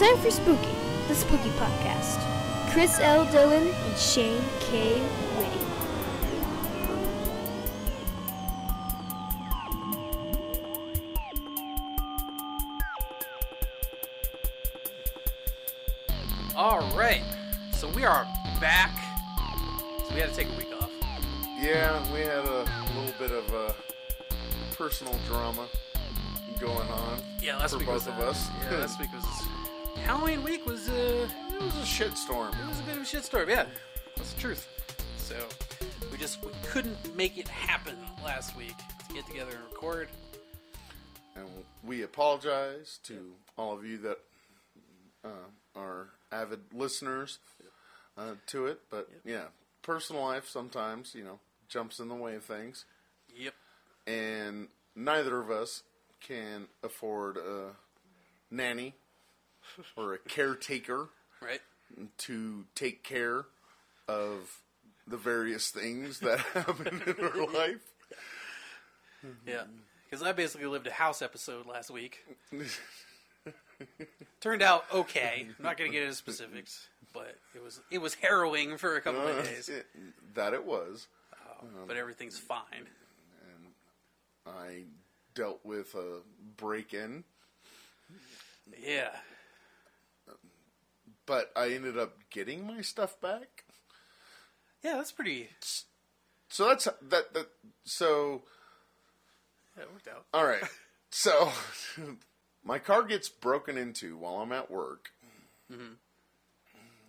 It's time for Spooky, the Spooky Podcast. Chris L. Dillon and Shane K. Whitty. All right, so we are back. So we had to take a week off. Yeah, we had a little bit of a personal drama going on. Yeah, last for week both was of uh, us. Yeah, last week was Halloween week was uh, It was a shitstorm. it was a bit of a shitstorm. Yeah, that's the truth. So we just we couldn't make it happen last week to get together and record. And we apologize to all of you that uh, are avid listeners uh, to it. But yeah, personal life sometimes, you know, jumps in the way of things. Yep. And neither of us can afford a nanny or a caretaker Right. to take care of the various things that happen in our life. Yeah. Because I basically lived a house episode last week. Turned out okay. I'm not going to get into specifics, but it was it was harrowing for a couple of uh, days. It- that it was. Oh, but everything's fine. I dealt with a break in, Yeah. But I ended up getting my stuff back. Yeah, that's pretty. So that's that. that so Yeah, it worked out. all right. So my car gets broken into while I'm at work. Mm-hmm.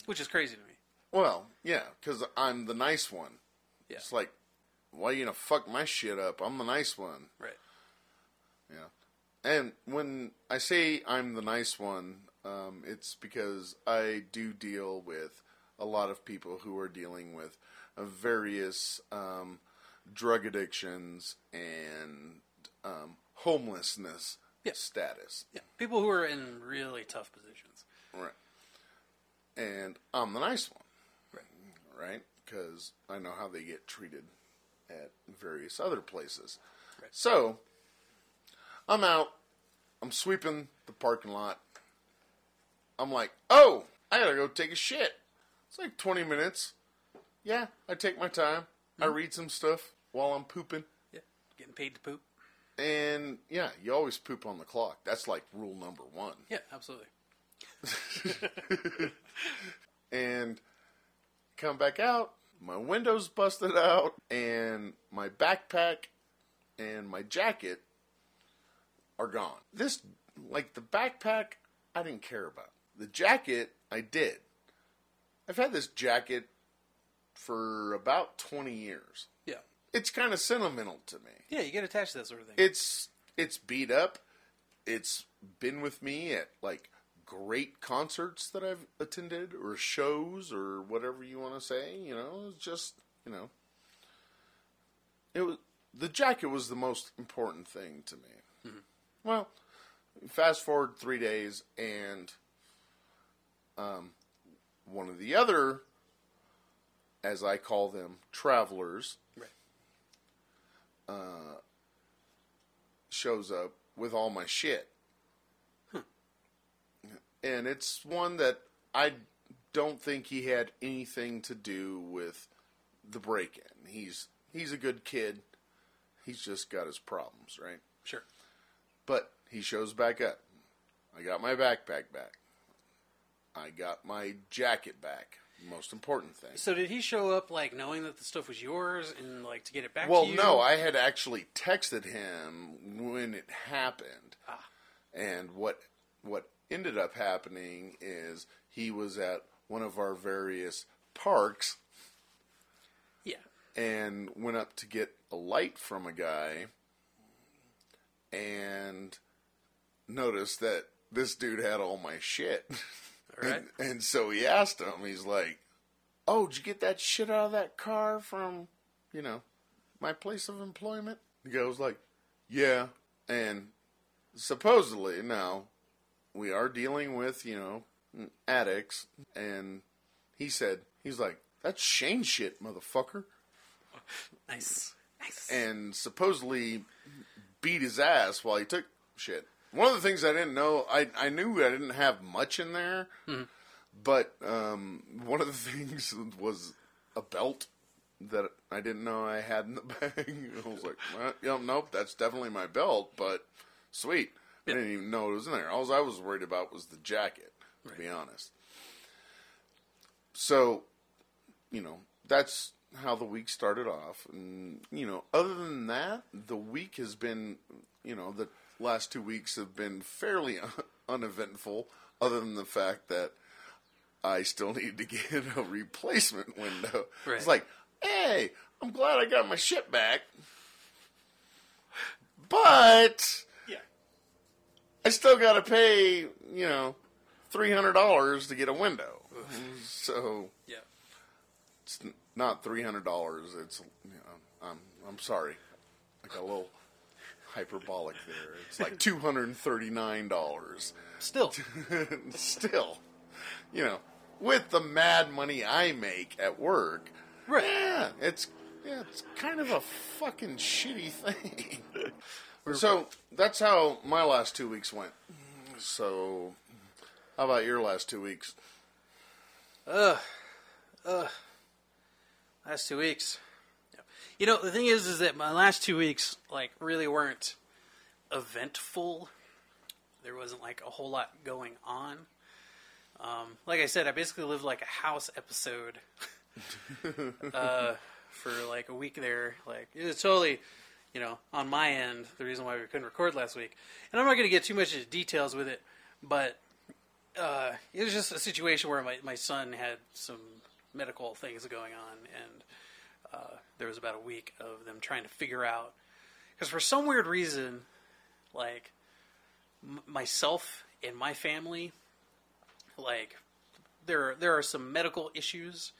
Which is crazy to me. Well, yeah, because I'm the nice one. Yeah. It's like, why you gonna fuck my shit up? I'm the nice one. Right. Yeah. And when I say I'm the nice one, um, it's because I do deal with a lot of people who are dealing with uh, various um, drug addictions and um, homelessness Yeah. status. Yeah. People who are in really tough positions. Right. And I'm the nice one. Right. Right? Because I know how they get treated at various other places. Right. So, I'm out. I'm sweeping the parking lot. I'm like, oh, I gotta go take a shit. It's like 20 minutes. Yeah, I take my time. I mm-hmm. read some stuff while I'm pooping. Yeah. Getting paid to poop. And yeah, you always poop on the clock. That's like rule number one. Yeah, absolutely. and come back out. My window's busted out, and my backpack and my jacket are gone. This, like the backpack, I didn't care about. The jacket, I did. I've had this jacket for about 20 years. Yeah. It's kind of sentimental to me. Yeah, you get attached to that sort of thing. It's it's beat up. It's been with me at like great concerts that I've attended or shows or whatever you want to say, you know, it's just, you know. It was the jacket was the most important thing to me. Mm-hmm. Well, fast forward 3 days and um one of the other as I call them travelers right. shows up with all my shit. And it's one that I don't think he had anything to do with the break in. He's he's a good kid. He's just got his problems, right? Sure. But he shows back up. I got my backpack back. I got my jacket back. Most important thing. So did he show up like knowing that the stuff was yours and like to get it back Well, to you? no, I had actually texted him when it happened, Ah. and what what ended up happening is he was at one of our various parks Yeah. and went up to get a light from a guy, and noticed that this dude had all my shit. Right. And, and so he asked him, he's like, Oh, did you get that shit out of that car from, you know, my place of employment? The guy was like, Yeah. And supposedly now we are dealing with, you know, addicts. And he said, He's like, That's Shane shit, motherfucker. Nice. Nice. And supposedly beat his ass while he took shit. One of the things I didn't know, I I knew I didn't have much in there, Hmm. but um, one of the things was a belt that I didn't know I had in the bag. I was like, well, yeah, nope, that's definitely my belt, but sweet. I didn't even know it was in there. All I was worried about was the jacket, to be honest. So, you know, that's how the week started off. And, you know, other than that, the week has been, you know, the last two weeks have been fairly uneventful, other than the fact that I still need to get a replacement window. Right. It's like, hey, I'm glad I got my shit back. But Yeah. I still got to pay, you know, three hundred dollars to get a window. So Yeah. it's not three hundred dollars. It's you know, I'm I'm sorry, I got a little hyperbolic there. It's like two hundred and thirty nine dollars. Still. Still, you know, with the mad money I make at work, Right. yeah, it's yeah, it's kind of a fucking shitty thing. so that's how my last two weeks went. So, how about your last two weeks? Ugh Ugh Last two weeks. You know, the thing is, is that my last two weeks like really weren't eventful. There wasn't like a whole lot going on. Um, like I said, I basically lived like a house episode uh, for like a week there. Like it was totally, you know, on my end, the reason why we couldn't record last week. And I'm not going to get too much into details with it, but uh, it was just a situation where my, my son had some medical things going on, and there was about a week of them trying to figure out because for some weird reason, like m- myself and my family, like there there are some medical issues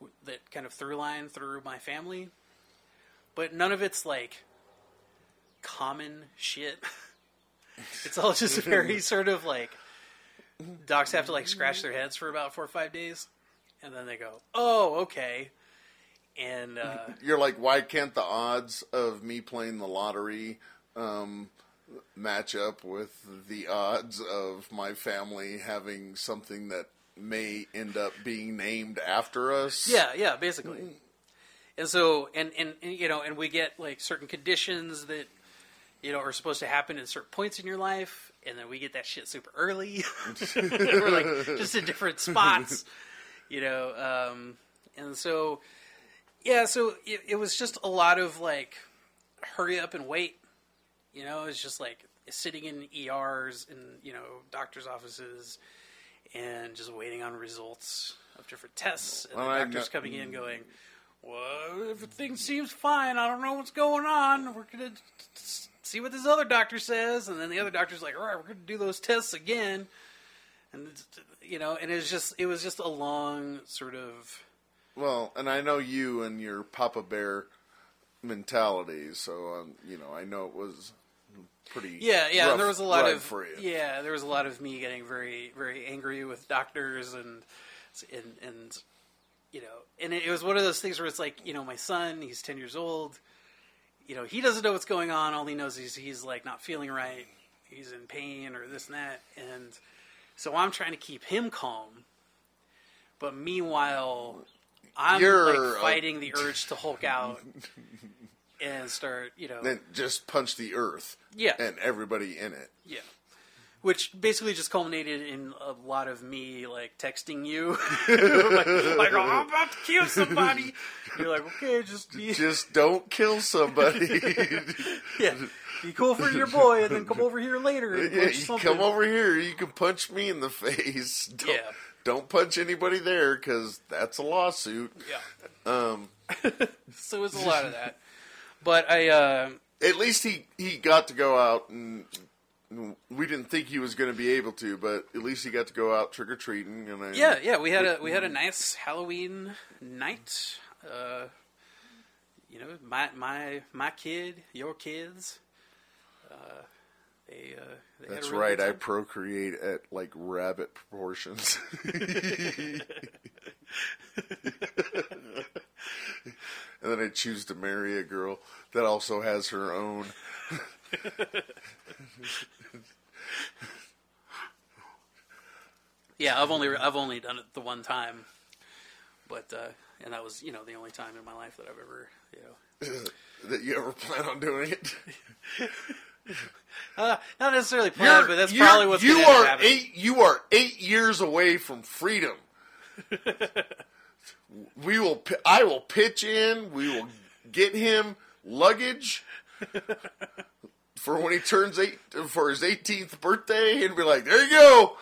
w- that kind of through line through my family, but none of it's like common shit. it's all just very sort of like docs have to like scratch their heads for about four or five days, and then they go, "Oh, okay." And uh, You're like, why can't the odds of me playing the lottery um, match up with the odds of my family having something that may end up being named after us? yeah, yeah, basically. And so, and, and and you know, and we get like certain conditions that you know are supposed to happen at certain points in your life, and then we get that shit super early. We're like just in different spots, you know. Um, and so, yeah, so it, it was just a lot of like hurry up and wait. You know, it's just like sitting in ERs and you know doctors' offices and just waiting on results of different tests, and Well, the doctors know- coming in mm. going, "Well, everything seems fine. I don't know what's going on. We're gonna see what this other doctor says," and then the other doctor's like, "All right, we're gonna do those tests again." And you know, and it was just it was just a long sort of Well, and I know you and your Papa Bear mentality, so um, you know I know it was pretty. Yeah, yeah. rough there was a lot of yeah, there was a lot of me getting very, very angry with doctors and and and you know, and it, it was one of those things where it's like, you know, my son, he's ten years old. You know, he doesn't know what's going on. All he knows is he's like not feeling right. He's in pain or this and that, and so I'm trying to keep him calm. But meanwhile, I'm You're, like fighting the urge to Hulk out and start, you know, Then just punch the earth yeah, and everybody in it. yeah. Which basically just culminated in a lot of me like texting you, like, like, oh, I'm about to kill somebody. You're like, okay, just be, Just don't kill somebody. yeah, be cool for your boy, and then come over here later. And yeah, come over here. You can punch me in the face. Don't, Yeah. Don't punch anybody there because that's a lawsuit. Yeah. Um, So it was a lot of that. But I, uh, at least he he got to go out and. We didn't think he was going to be able to, but at least he got to go out trick or treating. And I, yeah, yeah, we had a we had a nice Halloween night. Uh, you know, my my my kid, your kids. Uh, they, uh, they That's right. I procreate at like rabbit proportions. and then I choose to marry a girl that also has her own. Yeah, I've only I've only done it the one time, but uh, and that was you know the only time in my life that I've ever you know that you ever plan on doing it. uh, not necessarily planned, but that's probably what's you gonna end up are happening. eight. You are eight years away from freedom. we will. I will pitch in. We will get him luggage for when he turns eight for his 18th birthday, and be like, "There you go.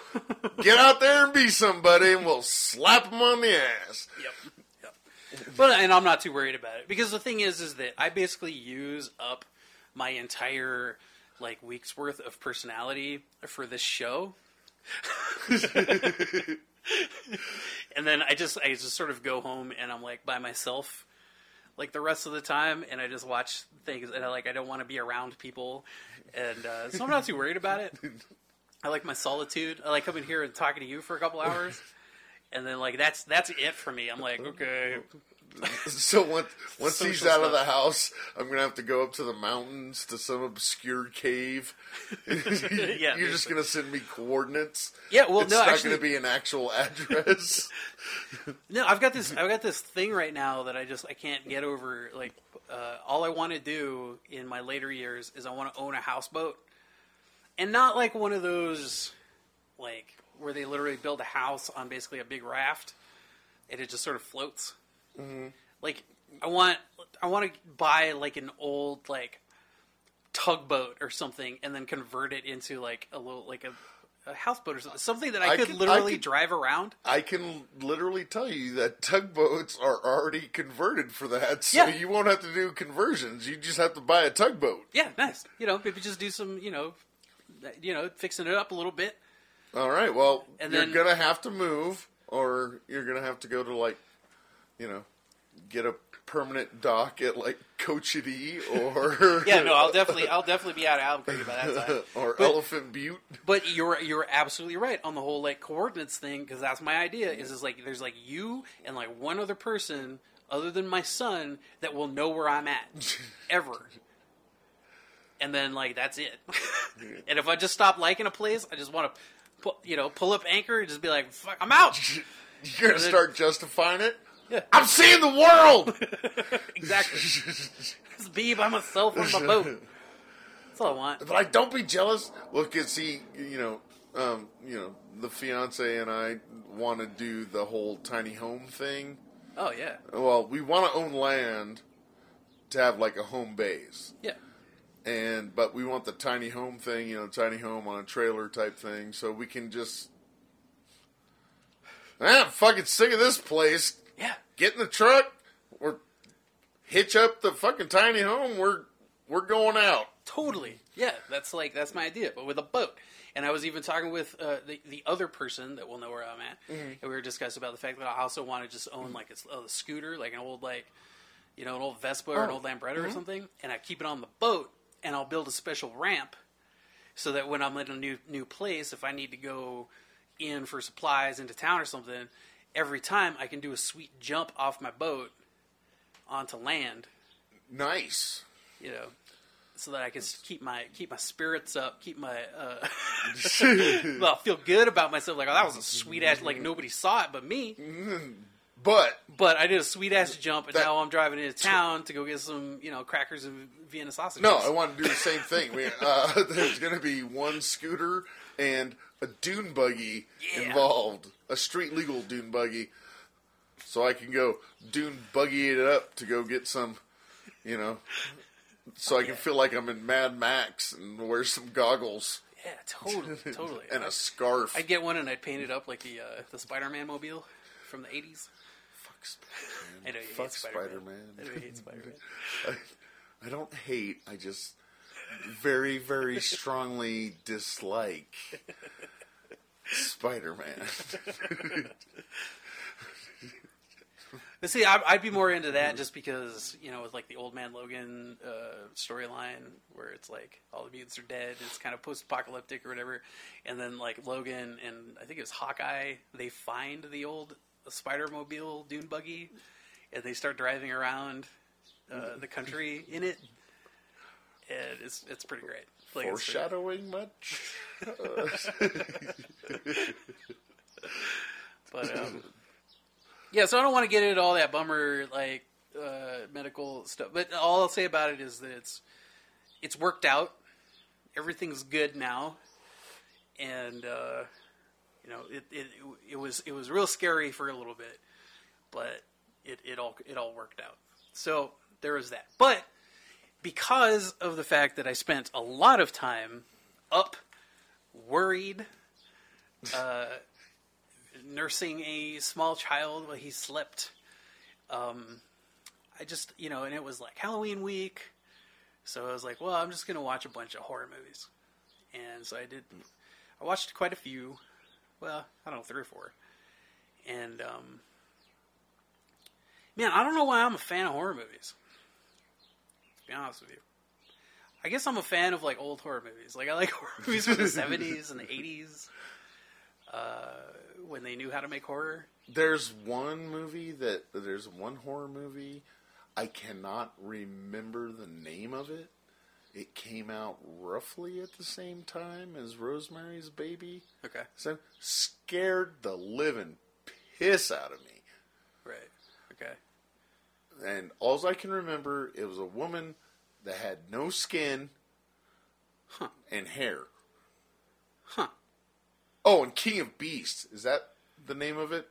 Get out there and be somebody, and we'll slap him on the ass." Yep. Yep. But and I'm not too worried about it because the thing is, is that I basically use up my entire like week's worth of personality for this show. and then I just I just sort of go home and I'm like by myself like the rest of the time and I just watch things and I like I don't want to be around people and uh, so I'm not too worried about it. I like my solitude. I like coming here and talking to you for a couple hours. And then like that's that's it for me. I'm like, okay, So once once he's out of the house, I'm gonna have to go up to the mountains to some obscure cave. Yeah, You're just gonna send me coordinates. Yeah, well, no it's no, not actually- gonna be an actual address. No, I've got this. I've got this thing right now that I just I can't get over. Like, uh, all I want to do in my later years is I want to own a houseboat, and not like one of those, like where they literally build a house on basically a big raft, and it just sort of floats. Mm-hmm. Like, I want I want to buy like an old like tugboat or something, and then convert it into like a little like a. A houseboat or something, something that I, I could could- I literally drive around. I can literally tell you that tugboats are already converted for that, so Yeah. you won't have to do conversions. You just have to buy a tugboat. Yeah, nice. You know, maybe just do some, you know, you know, fixing it up a little bit. All right. Well, And you're then- gonna have to move, or you're gonna have to go to like, you know, get a permanent dock at like Cochiti or Yeah, no, I'll definitely, I'll definitely be out of Albuquerque by that time. or But- Elephant Butte. But you're you're absolutely right on the whole like coordinates thing because that's my idea. Is is like there's like you and like one other person other than my son that will know where I'm at ever. And then like that's it. and if I just stop liking a place, I just want to, you know, pull up anchor and just be like, "Fuck, I'm out." You're gonna start justifying it. Yeah. I'm seeing the world. exactly. Just be by myself on my boat. That's all I want. But like, don't be jealous. Look, cause see, you know, um, you know, the fiance and I want to do the whole tiny home thing. Oh yeah, Well, we want to own land to have like a home base, yeah. and but we want the tiny home thing, you know, tiny home on a trailer type thing, so we can just. Ah, I'm fucking sick of this place. Yeah. Get in the truck, or hitch up the fucking tiny home. We're we're going out. Totally. Yeah, that's like that's my idea, but with a boat. And I was even talking with uh, the the other person that will know where I'm at, Mm-hmm. and we were discussing about the fact that I also want to just own like a scooter, like an old like, you know, an old Vespa or an Oh. old Lambretta or something, and I keep it on the boat, and I'll build a special ramp, so that when I'm in a new new place, if I need to go in for supplies into town or something, every time I can do a sweet jump off my boat onto land Nice. you know, so that I can keep my keep my spirits up, keep my uh, well, feel good about myself. Like, oh, that was a sweet ass. Like nobody saw it but me. But But I did a sweet ass jump, and That- now I'm driving into town to go get some, you know, crackers and Vienna sausages. no, I want to do the same thing. We, uh, there's going to be one scooter and a dune buggy Yeah. involved, a street legal dune buggy, so I can go dune buggy it up to go get some, you know, so I can feel like I'm in Mad Max and wear some goggles yeah, totally, totally. and a scarf. I'd get one and I'd paint it up like the uh, the Spider-Man mobile from the '80s. Fuck Spider-Man. I know you Fuck hate Spider-Man. Spider-Man. I know you hate Spider-Man. I, I don't hate. I just very, very strongly dislike Spider-Man. But see, I- I'd be more into that just because you know, with like the Old Man Logan uh, storyline, where it's like all the mutants are dead, it's kind of post-apocalyptic or whatever, and then like Logan and I think it was Hawkeye, they find the old Spider-Mobile dune buggy, and they start driving around uh, the country in it, and it's it's pretty great. Like, Foreshadowing much? But um, yeah, so I don't want to get into all that bummer like uh, medical stuff. But all I'll say about it is that it's it's worked out. Everything's good now, and uh, you know it, it it was it was real scary for a little bit, but it, it all it all worked out. So there was that. But because of the fact that I spent a lot of time up, worried, uh, nursing a small child while he slept. Um, I just, you know, and it was like Halloween week, so I was like, well, I'm just gonna watch a bunch of horror movies, and so I did. I watched quite a few. Well, I don't know, three or four, and um, man, I don't know why I'm a fan of horror movies. Be honest with you. I guess I'm a fan of like old horror movies. Like I like horror movies from the '70s and the '80s uh, when they knew how to make horror. There's one movie that there's one horror movie. I cannot remember the name of it. It came out roughly at the same time as Rosemary's Baby. Okay, So scared the living piss out of me. And all I can remember, it was a woman that had no skin Huh. and hair. Huh. Oh, and King of Beasts. Is that the name of it?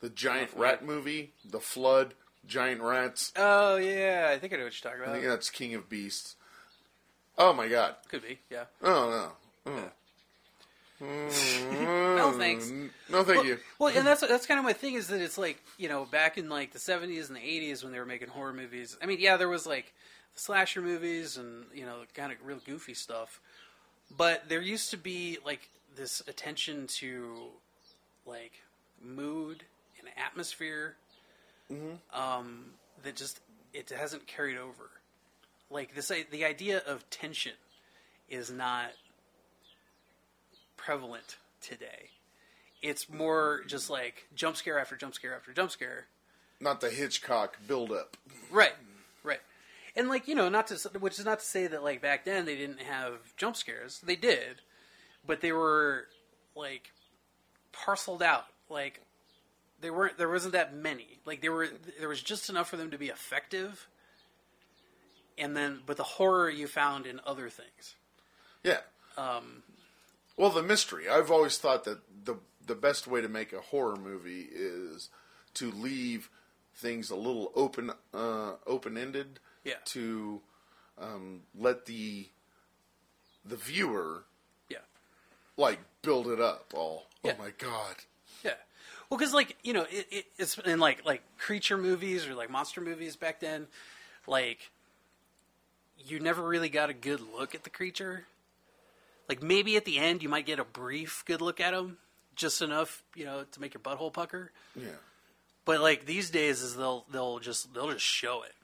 The giant rat movie, The Flood, giant rats. Oh yeah, I think I know what you're talking about. I think that's King of Beasts. Oh my god. Could be. Yeah. Oh no. Oh. Mm, No, thanks. No, thank well, you. well, and that's that's kind of my thing is that it's like you know back in like the '70s and the '80s when they were making horror movies. I mean, yeah, there was like slasher movies and you know kind of real goofy stuff, but there used to be like this attention to like mood and atmosphere um, that just it hasn't carried over. Like this, the idea of tension is not prevalent today. It's more just like jump scare after jump scare after jump scare. Not the Hitchcock build up. Right, right. And like you know, not to which is not to say that like back then they didn't have jump scares. They did, but they were like parceled out. Like they weren't. There wasn't that many. Like there were. There was just enough for them to be effective. And then, but the horror you found in other things. Yeah. Um, Well, the mystery. I've always thought that the the best way to make a horror movie is to leave things a little open uh, open ended. Yeah. To um, let the the viewer yeah. like build it up. All Yeah. oh my god. Yeah. Well, because like you know, it, it, it's in like like creature movies or like monster movies back then, like you never really got a good look at the creature. Like maybe at the end you might get a brief good look at them, just enough you know to make your butthole pucker. Yeah. But like these days, is they'll they'll just they'll just show it,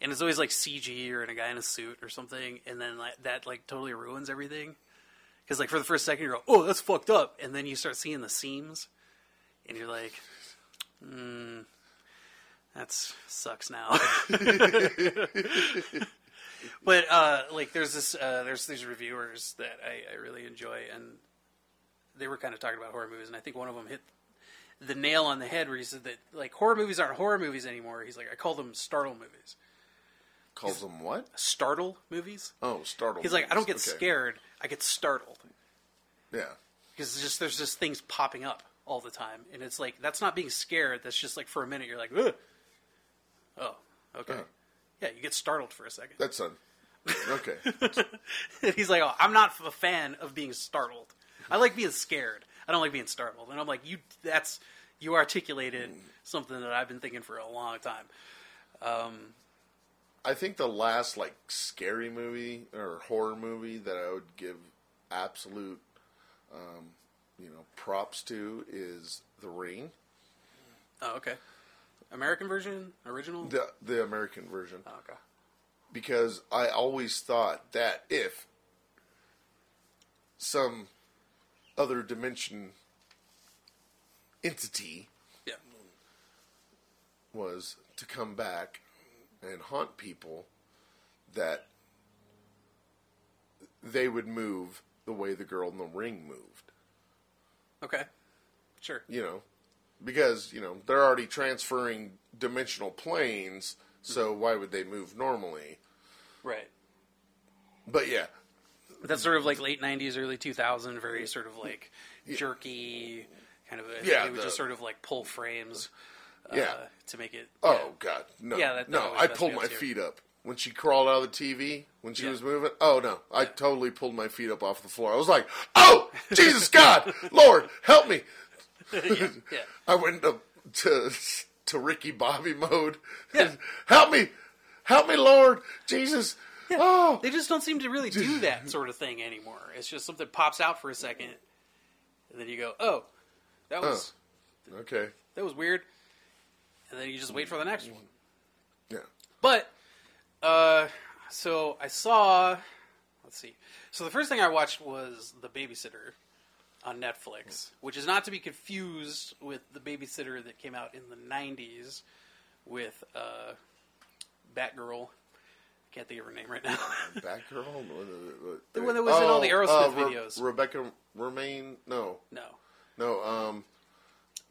and it's always like CG or in a guy in a suit or something, and then like, that like totally ruins everything. Because like for the first second you go, oh that's fucked up, and then you start seeing the seams, and you're like, hmm, that's sucks now. but uh, like there's this uh, there's these reviewers that I, I really enjoy, and they were kind of talking about horror movies, and I think one of them hit the nail on the head where he said that like horror movies aren't horror movies anymore. He's like, I call them startle movies. Calls them what? Startle movies. Oh, startled. He's like, I don't get. Okay. scared. I get startled Yeah. because just there's just things popping up all the time, and it's like that's not being scared. That's just like for a minute you're like, Ugh. oh, okay. Yeah, you get startled for a second. That's a okay. He's like, oh, I'm not a fan of being startled. I like being scared. I don't like being startled. And I'm like, you, that's you articulated something that I've been thinking for a long time. Um, I think the last like scary movie or horror movie that I would give absolute, um, you know, props to is The Ring, oh, okay. American version, original. the the American version, oh, okay. because I always thought that if some other dimension entity Yeah. was to come back and haunt people, that they would move the way the girl in the ring moved. Okay. Sure. You know, because you know they're already transferring dimensional planes, so why would they move normally? Right. But yeah, But that's sort of like late '90s, early 2000, very sort of like jerky kind of. A, Yeah, They would the- just sort of like pull frames. Uh, Yeah. To make it. Oh God, no, Yeah, that- that no! I pulled my up, too. feet up when she crawled out of the TV when she Yeah. was moving. Oh no, I totally pulled my feet up off the floor. I was like, "Oh Jesus God, Lord, help me!" yeah. Yeah. I went to to, to Ricky Bobby mode. Yeah. help me, help me, Lord Jesus. Oh, They just don't seem to really do that sort of thing anymore. It's just something pops out for a second, and then you go, "Oh, that was okay, that was weird," and then you just wait for the next one. yeah. But, uh, so I saw. Let's see. So the first thing I watched was The Babysitter on Netflix, which is not to be confused with the Babysitter that came out in the '90s with uh, Batgirl. Can't think of her name right now. Batgirl, The one that was in all the Aerosmith Re- videos. Rebecca Romijn, no, no, no. Um,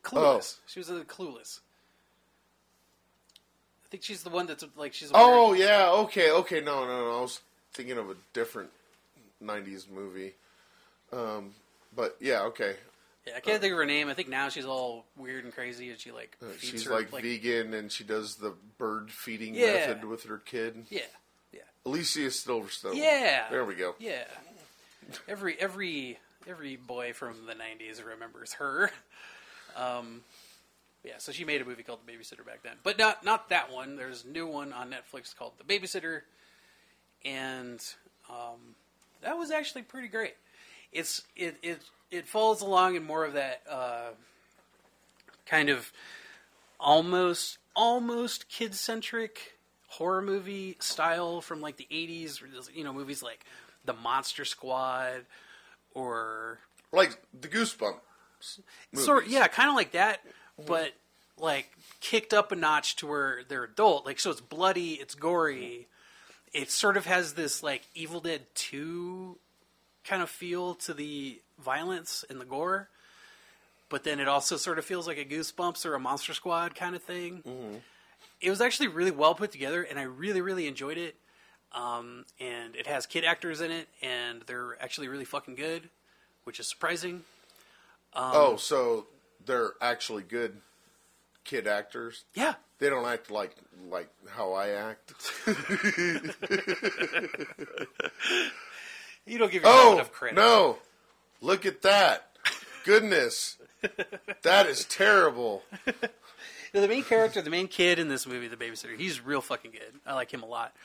Clueless. She was in Clueless. I think she's the one that's like she's. Oh weird- yeah, okay, okay. No, no, no. I was thinking of a different '90s movie. Um, but yeah, okay. yeah, I can't think of her name. I think now she's all weird and crazy, and she like Uh, feeds She's her, like, vegan, and she does the bird feeding Yeah. method with her kid. Yeah, yeah, Alicia Silverstone. yeah. There we go. Yeah, every every every boy from the '90s remembers her. Um, yeah, so she made a movie called The Babysitter back then, but not not that one. There's a new one on Netflix called The Babysitter, and um, that was actually pretty great. It's it it it falls along in more of that uh, kind of almost almost kid centric horror movie style from like the 80s you know movies like the monster squad or Like the Goosebumps. sort yeah kind of like that but like kicked up a notch to where they're adult like so it's bloody it's gory it sort of has this like evil dead 2 kind of feel to the violence and the gore but then it also sort of feels like a goosebumps or a monster squad kind of thing. It was actually really well put together and i really really enjoyed it. Um, and it has kid actors in it and they're actually really fucking good which is surprising. Um, oh, so they're actually good kid actors. yeah. They don't act like like how I act. You don't give yourself Oh enough credit. no! Look at that! Goodness, that is terrible. The main character, the main kid in this movie, the babysitter, he's real fucking good. I like him a lot.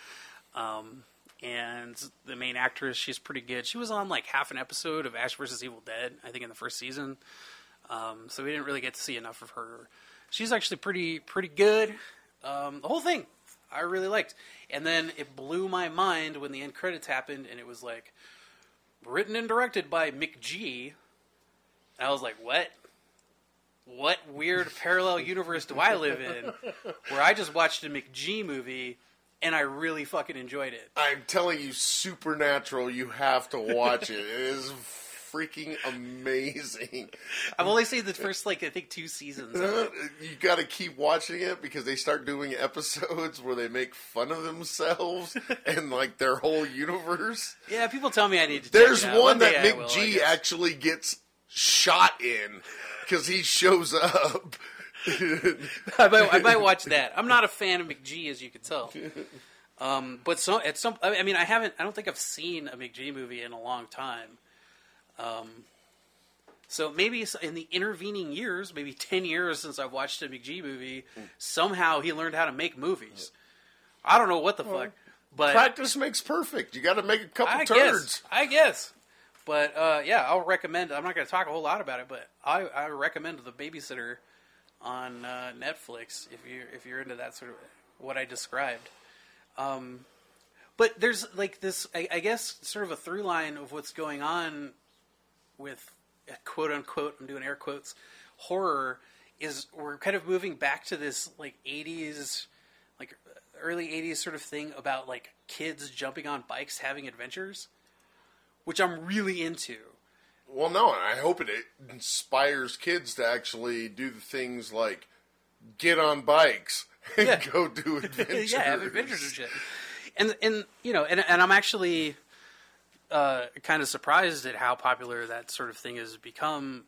Um, and the main actress, she's pretty good. She was on like half an episode of Ash vs. Evil Dead, I think, in the first season. Um, so we didn't really get to see enough of her. She's actually pretty pretty good. Um, the whole thing, I really liked. And then it blew my mind when the end credits happened, and it was like written and directed by McG. I was like, what? What weird parallel universe do I live in where I just watched a McG movie and I really fucking enjoyed it? I'm telling you, Supernatural. You have to watch it. It is freaking amazing. I've only seen the first, like, I think two seasons. Of it. You got to keep watching it because they start doing episodes where they make fun of themselves and like their whole universe. Yeah, people tell me I need to There's one day that Mick will, G actually gets shot in because he shows up. I might, I might watch that. I'm not a fan of McG, as you can tell. Um, but so at some, I mean, I haven't. I don't think I've seen a McG movie in a long time. Um, so maybe in the intervening years, maybe ten years since I've watched a McG movie, somehow he learned how to make movies. I don't know what the fuck, but Practice makes perfect. You got to make a couple I turds. guess. I guess. But uh, yeah, I'll recommend. I'm not going to talk a whole lot about it, but I, I recommend the Babysitter on uh, Netflix if you if you're into that sort of what I described. Um, but there's like this, I, I guess, sort of a through line of what's going on with quote unquote. I'm doing air quotes. Horror is we're kind of moving back to this like 80s, like early 80s sort of thing about like kids jumping on bikes having adventures which I'm really into. Well, no, and I hope it inspires kids to actually do the things like get on bikes and Yeah. go do adventures. yeah, have adventures and shit. And and you know, and and I'm actually uh, kind of surprised at how popular that sort of thing has become,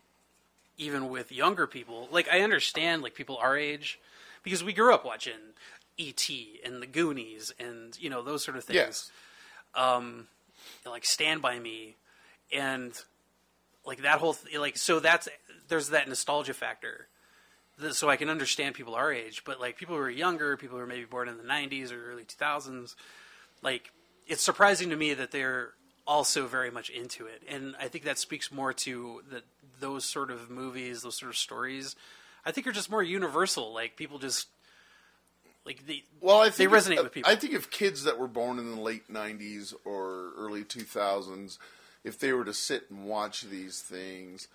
even with younger people. Like I understand, like people our age, because we grew up watching E.T. and The Goonies and you know those sort of things. Yes. um, like Stand by Me, and like that whole th- like so that's there's that nostalgia factor. So I can understand people our age, but like people who are younger, people who are maybe born in the '90s or early 2000s, like it's surprising to me that they're also very much into it, and I think that speaks more to that those sort of movies, those sort of stories. I think are just more universal. Like people just like they Well, I think they resonate if, with people. I think if kids that were born in the late '90s or early 2000s, if they were to sit and watch these things,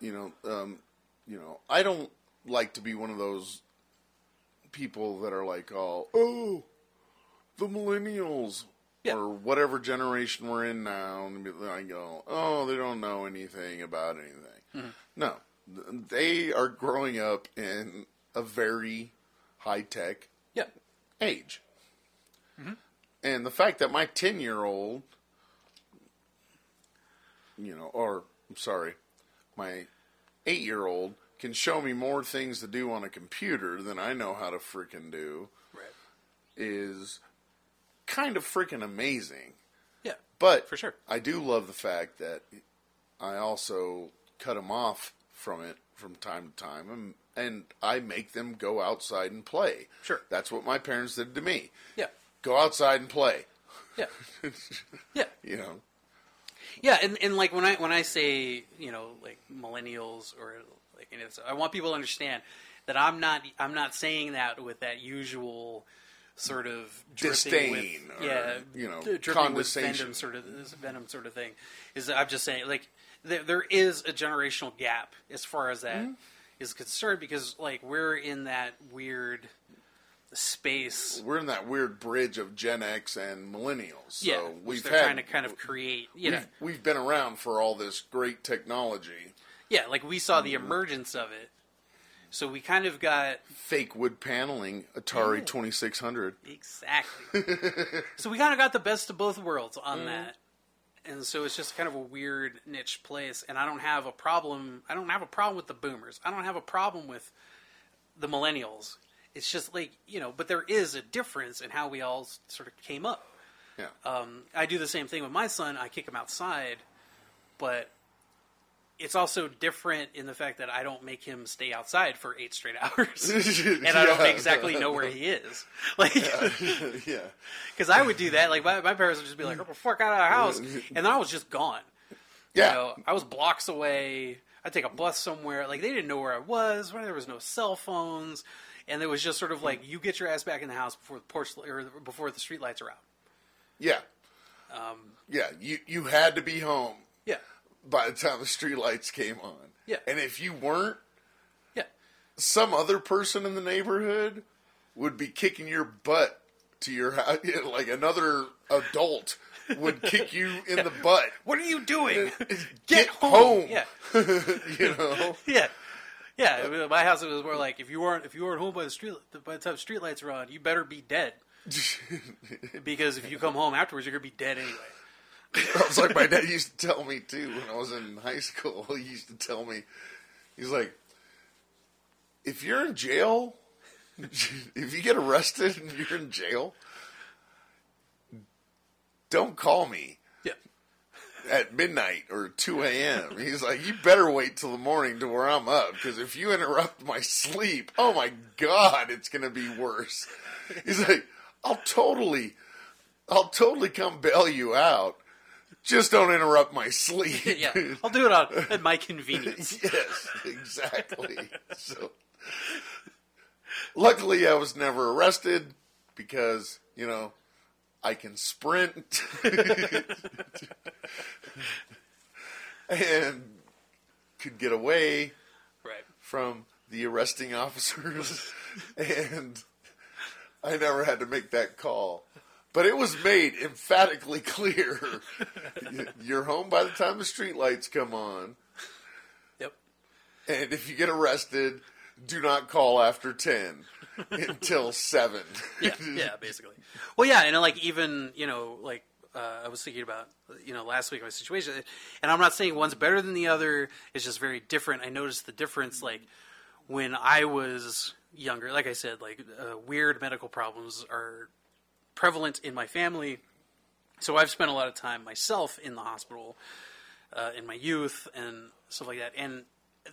you know, um, you know, I don't like to be one of those people that are like, oh, oh, the millennials. Yeah. Or whatever generation we're in now, and I go, oh, they don't know anything about anything. Mm-hmm. No, they are growing up in a very high tech yeah, age. And the fact that my 10 year old, you know, or I'm sorry, my 8 year old can show me more things to do on a computer than I know how to freaking do right, is kind of freaking amazing. yeah, But For sure. I do love the fact that I also cut them off from it from time to time, and, and I make them go outside and play. Sure. That's what my parents did to me. yeah, Go outside and play. yeah, yeah. You know. Yeah, and, and like when I when I say you know like millennials or like I want people to understand that I'm not I'm not saying that with that usual sort of Disdain with, or, yeah, you know, d- dripping with condescension. venom sort of this venom sort of thing. Is I'm just saying like there, there is a generational gap as far as that is Mm-hmm. concerned because like we're in that weird space. We're in that weird bridge of Gen X and millennials. So yeah, we've they're had, trying to kind of create. You we've, we've been around for all this great technology. yeah, like we saw Mm-hmm. the emergence of it. So we kind of got Fake wood paneling, Atari 2600. Exactly. so we kind of got the best of both worlds on Mm-hmm. that. And so it's just kind of a weird niche place and I don't have a problem I don't have a problem with the boomers. I don't have a problem with the millennials. It's just like, you know, but there is a difference in how we all sort of came up. Yeah. Um, I do the same thing with my son. I kick him outside, but it's also different in the fact that I don't make him stay outside for eight straight hours, and I don't exactly know where he is. Like, yeah. because I would do that. Like my, my parents would just be like, "Get the fuck out of the house," and then I was just gone. Yeah. You know, I was blocks away. I'd take a bus somewhere. Like they didn't know where I was. Where there was no cell phones, and it was just sort of like, "You get your ass back in the house before the porch or before the street lights are out." Yeah. Um, Yeah. You, you had to be home yeah, by the time the streetlights came on. Yeah. And if you weren't, yeah, some other person in the neighborhood would be kicking your butt to your house. Like another adult would kick you in the butt. What are you doing? Get, home. home. Yeah, you know? yeah, yeah. My house it was more like if you weren't if you weren't home by the street by the time street lights are on, you better be dead because if you come home afterwards, you're gonna be dead anyway. That was like my dad used to tell me too when I was in high school. He used to tell me, he's like, if you're in jail, if you get arrested and you're in jail, don't call me Yeah, at midnight or 2 a.m. He's like, you better wait till the morning to where I'm up because if you interrupt my sleep, oh my God, it's going to be worse. He's like, I'll totally, I'll totally come bail you out. Just don't interrupt my sleep. yeah. I'll do it on at my convenience. yes, exactly. So, luckily, I was never arrested because you know I can sprint and could get away Right. from the arresting officers, and I never had to make that call. But it was made emphatically clear: you're home by the time the streetlights come on, Yep. and if you get arrested, do not call after ten until seven. yeah, yeah, basically. Well, yeah, and like even you know, like uh, I was thinking about you know last week my situation, and I'm not saying one's better than the other. It's just very different. I noticed the difference, like when I was younger. Like I said, like uh, weird medical problems are prevalent in my family, so I've spent a lot of time myself in the hospital uh, in my youth and stuff like that. And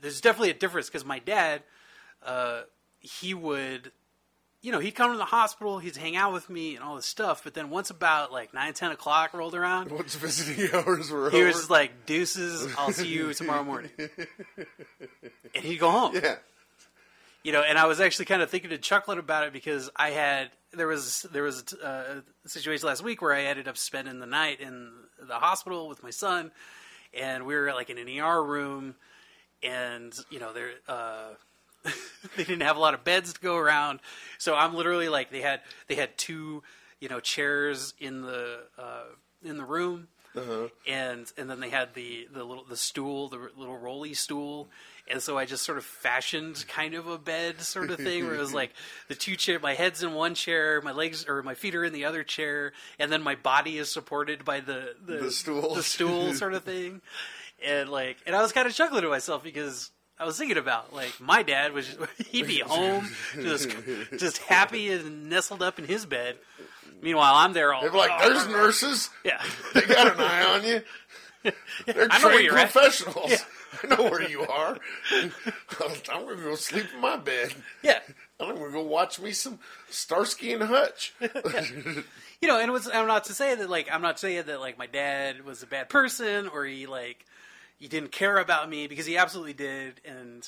there's definitely a difference because my dad, uh, he would, you know, he'd come to the hospital, he'd hang out with me and all this stuff. But then once about like nine, ten o'clock rolled around, Once visiting hours were he over, was like, "Deuces, I'll see you tomorrow morning," and he'd go home. yeah, You know, and I was actually kind of thinking and chuckling about it because I had there was there was a, a situation last week where I ended up spending the night in the hospital with my son, and we were like in an ER room, and you know there uh, they didn't have a lot of beds to go around, so I'm literally like they had they had two you know chairs in the uh, in the room. Uh-huh. And and then they had the, the little the stool the little rolly stool and so I just sort of fashioned kind of a bed sort of thing where it was like the two chair my head's in one chair my legs or my feet are in the other chair and then my body is supported by the the, The stool. the stool sort of thing and like and I was kind of chuckling to myself because I was thinking about like my dad was he'd be home just just happy and nestled up in his bed. Meanwhile, I'm there all they're like, "There's nurses. yeah. They got an eye on you. They're I know where trained you're at. professionals. Yeah. I know where you are. I'm gonna go sleep in my bed. Yeah. I'm gonna go watch me some Starsky and Hutch. you know, and it was, I'm not to say that like I'm not saying that like my dad was a bad person or he like he didn't care about me because he absolutely did, and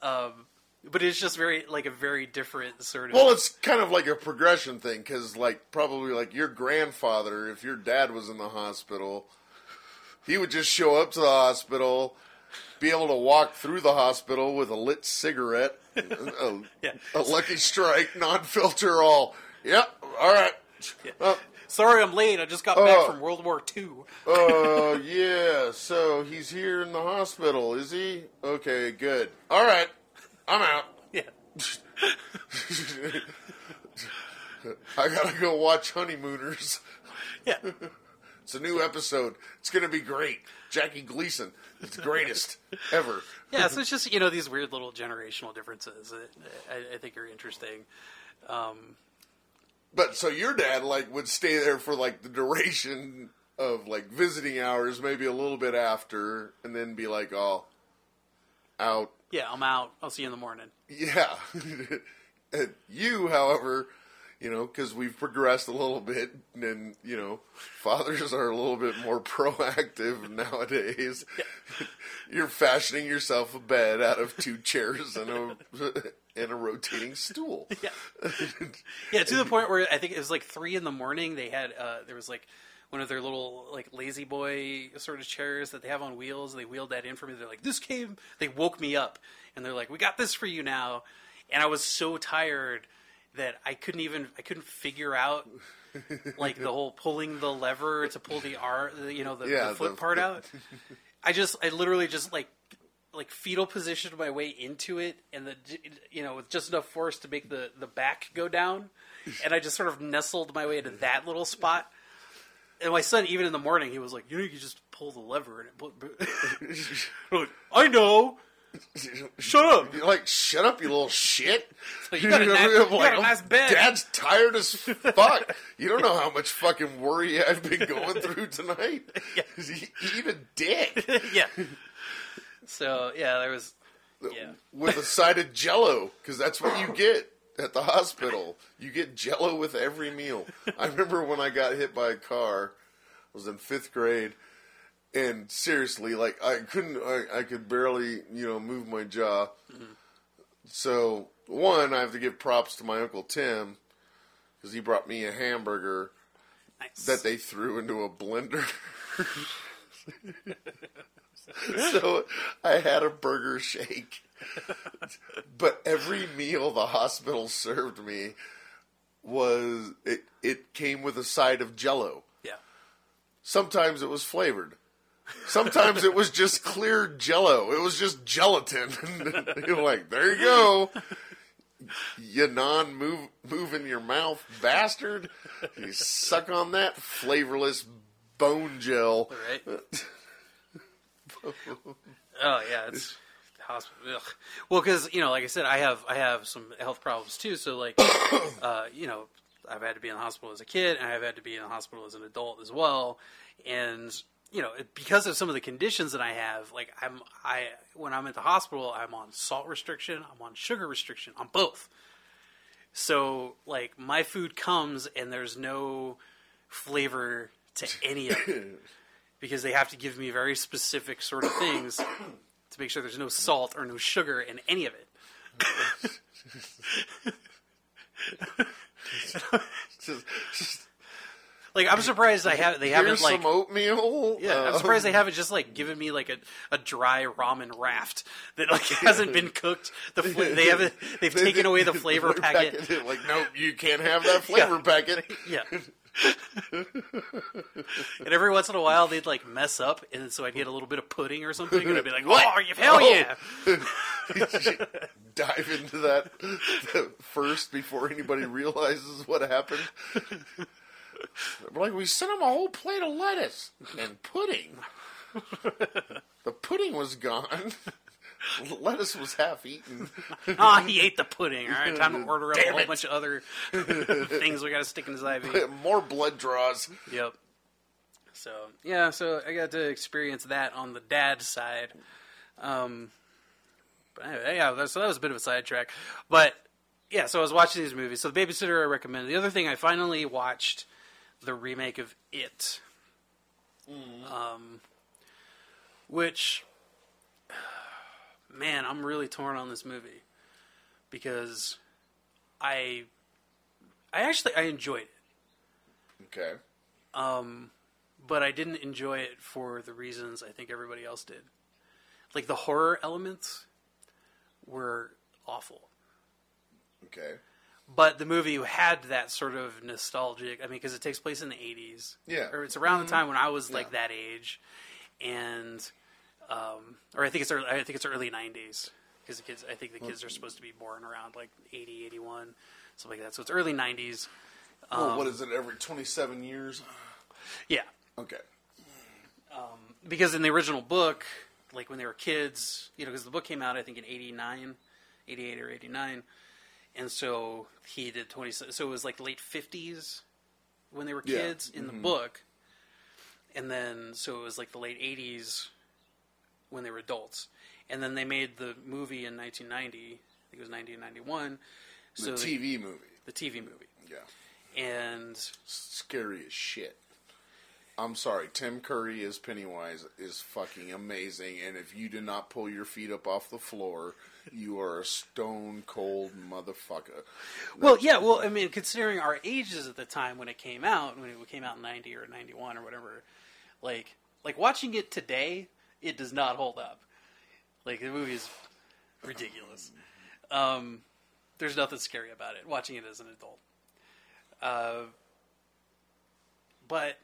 um, but it's just very like a very different sort of. Well, it's kind of like a progression thing because, like, probably like your grandfather, if your dad was in the hospital, he would just show up to the hospital, be able to walk through the hospital with a lit cigarette, a, Yeah. a Lucky Strike, non-filter, all. Yep, all right. Uh, Sorry, I'm late. I just got back Oh. from World War II. uh, yeah. So he's here in the hospital, is he? Okay, good. All right, I'm out. Yeah, I gotta go watch Honeymooners. yeah, It's a new episode. It's gonna be great. Jackie Gleason, it's the greatest ever. yeah. So it's just you know these weird little generational differences that I, I think are interesting. Um, But so your dad like would stay there for like the duration of like visiting hours, maybe a little bit after, and then be like, "Oh, out." yeah, I'm out. I'll see you in the morning. Yeah. And you, however, you know, because we've progressed a little bit, and you know, fathers are a little bit more proactive nowadays. You're fashioning yourself a bed out of two chairs and a and a rotating stool. Yeah. Yeah, to the point where I think it was like three in the morning. They had uh, there was like one of their little like lazy boy sort of chairs that they have on wheels. They wheeled that in for me. They're like, "This came." They woke me up, and they're like, "We got this for you now." And I was so tired that I couldn't even I couldn't figure out like the whole pulling the lever to pull the R, you know, the, Yeah, the foot the- part out. I just I literally just like like fetal positioned my way into it, and the you know with just enough force to make the the back go down, and I just sort of nestled my way into that little spot. And my son, even in the morning, he was like, "You know, you can just pull the lever and it." Pull... I'm like, I know. Shut up. You're like, shut up, you little shit. You got a nice- you got a nice bed. Dad's tired as fuck. You don't know how much fucking worry I've been going through tonight. Yeah. Eat a dick yeah. So yeah, there was. Yeah. with a side of Jello, because that's what you get at the hospital. You get Jello with every meal. I remember when I got hit by a car. I was in fifth grade, and seriously, like I couldn't, I, I could barely, you know, move my jaw. So one, I have to give props to my uncle Tim because he brought me a hamburger Nice. that they threw into a blender. so I had a burger shake. but every meal the hospital served me was it, it came with a side of jello. Yeah. Sometimes it was flavored. Sometimes it was just clear jello. It was just gelatin. You're like, there you go. You non move in your mouth bastard. You suck on that flavorless bone gel. Right. oh yeah, it's hospital. Ugh. Well, because you know, like I said, I have I have some health problems too. So like, uh, you know, I've had to be in the hospital as a kid, and I've had to be in the hospital as an adult as well. And you know, because of some of the conditions that I have, like I'm I when I'm at the hospital, I'm on salt restriction, I'm on sugar restriction, on both. So like my food comes and there's no flavor to any of it because they have to give me very specific sort of things to make sure there's no salt or no sugar in any of it. Just, just Like I'm surprised I have they haven't like some oatmeal. yeah I'm uh, surprised they haven't just like given me like a, a dry ramen raft that like hasn't been cooked. The fla- they haven't they've they- taken away the flavor packet. Like, no, you can't have that flavor packet. Yeah. And every once in a while they'd like mess up, and so I'd get a little bit of pudding or something, and I'd be like, oh, "What? "Oh, you hell yeah!" Dive into that first before anybody realizes what happened. We're like, we sent him a whole plate of lettuce and pudding. The pudding was gone. Lettuce was half eaten. Ah, he ate the pudding. All right, time to order up a whole it. bunch of other things we got to stick in his IV. More blood draws. Yep. So yeah, so I got to experience that on the dad side. Um, but anyway, yeah, so that was a bit of a sidetrack. But yeah, so I was watching these movies. So the Babysitter I recommended. The other thing, I finally watched the remake of It, um, which man, I'm really torn on this movie because I I actually I enjoyed it. Okay. Um, but I didn't enjoy it for the reasons I think everybody else did. Like the horror elements were awful. Okay. But the movie had that sort of nostalgic. I mean, because it takes place in the '80s, Yeah. or it's around the time when I was like Yeah. that age, and um, or I think it's early, I think it's early '90s because the kids. I think the kids are supposed to be born around like 80, 81, something like that. So it's early '90s. well, what um, is it? Every twenty-seven years. Yeah, Okay. Um, because in the original book, like when they were kids, you know, because the book came out, I think in 89, 88 or 89. And so he did 20, so it was like late 50s when they were Yeah. kids in the mm-hmm. book. And then, so it was like the late 80s when they were adults. And then they made the movie in 1990, I think it was 90 and 91. The So they- TV movie. the TV movie. Yeah. And Scary as shit. I'm sorry, Tim Curry as Pennywise is fucking amazing, and if you do not pull your feet up off the floor, you are a stone cold motherfucker. Well, yeah. Well, I mean, considering our ages at the time when it came out, when it came out in ninety or ninety one or whatever, like like watching it today, it does not hold up. Like the movie is ridiculous. Um, there's nothing scary about it. Watching it as an adult, uh, but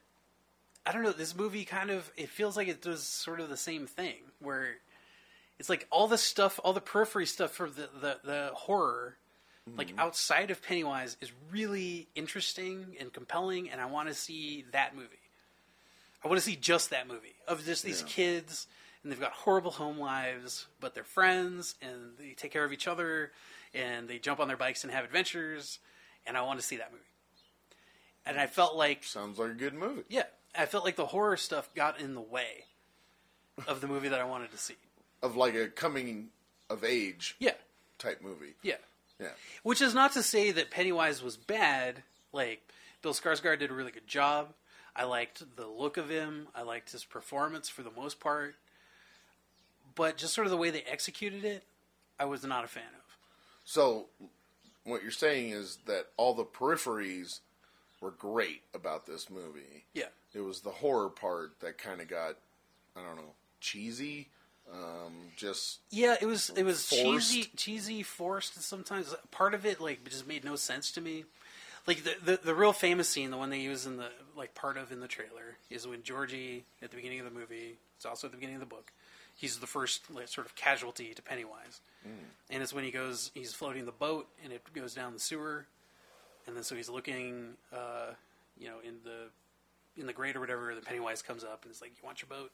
I don't know. This movie kind of it feels like it does sort of the same thing where it's like all the stuff, all the periphery stuff for the the, the horror like outside of Pennywise is really interesting and compelling, and I want to see that movie. I want to see just that movie of just these Yeah. kids, and they've got horrible home lives, but they're friends and they take care of each other, and they jump on their bikes and have adventures, and I want to see that movie. And I felt like Sounds like a good movie. yeah, I felt like the horror stuff got in the way of the movie that I wanted to see. Of like a coming of age Yeah, type movie. yeah. Yeah. Which is not to say that Pennywise was bad. Like Bill Skarsgård did a really good job. I liked the look of him. I liked his performance for the most part. But just sort of the way they executed it, I was not a fan of. So, what you're saying is that all the peripheries were great about this movie. Yeah. It was the horror part that kind of got, I don't know, cheesy. Um, just Yeah, it was it was Forced. cheesy cheesy forced sometimes. Part of it like just made no sense to me. Like the, the the real famous scene, the one they use in the like part of in the trailer, is when Georgie at the beginning of the movie. It's also at the beginning of the book. He's the first like, sort of casualty to Pennywise, and it's when he goes, he's floating the boat, and it goes down the sewer, and then so he's looking, uh, you know, in the in the grate or whatever. The Pennywise comes up and it's like, "You want your boat?"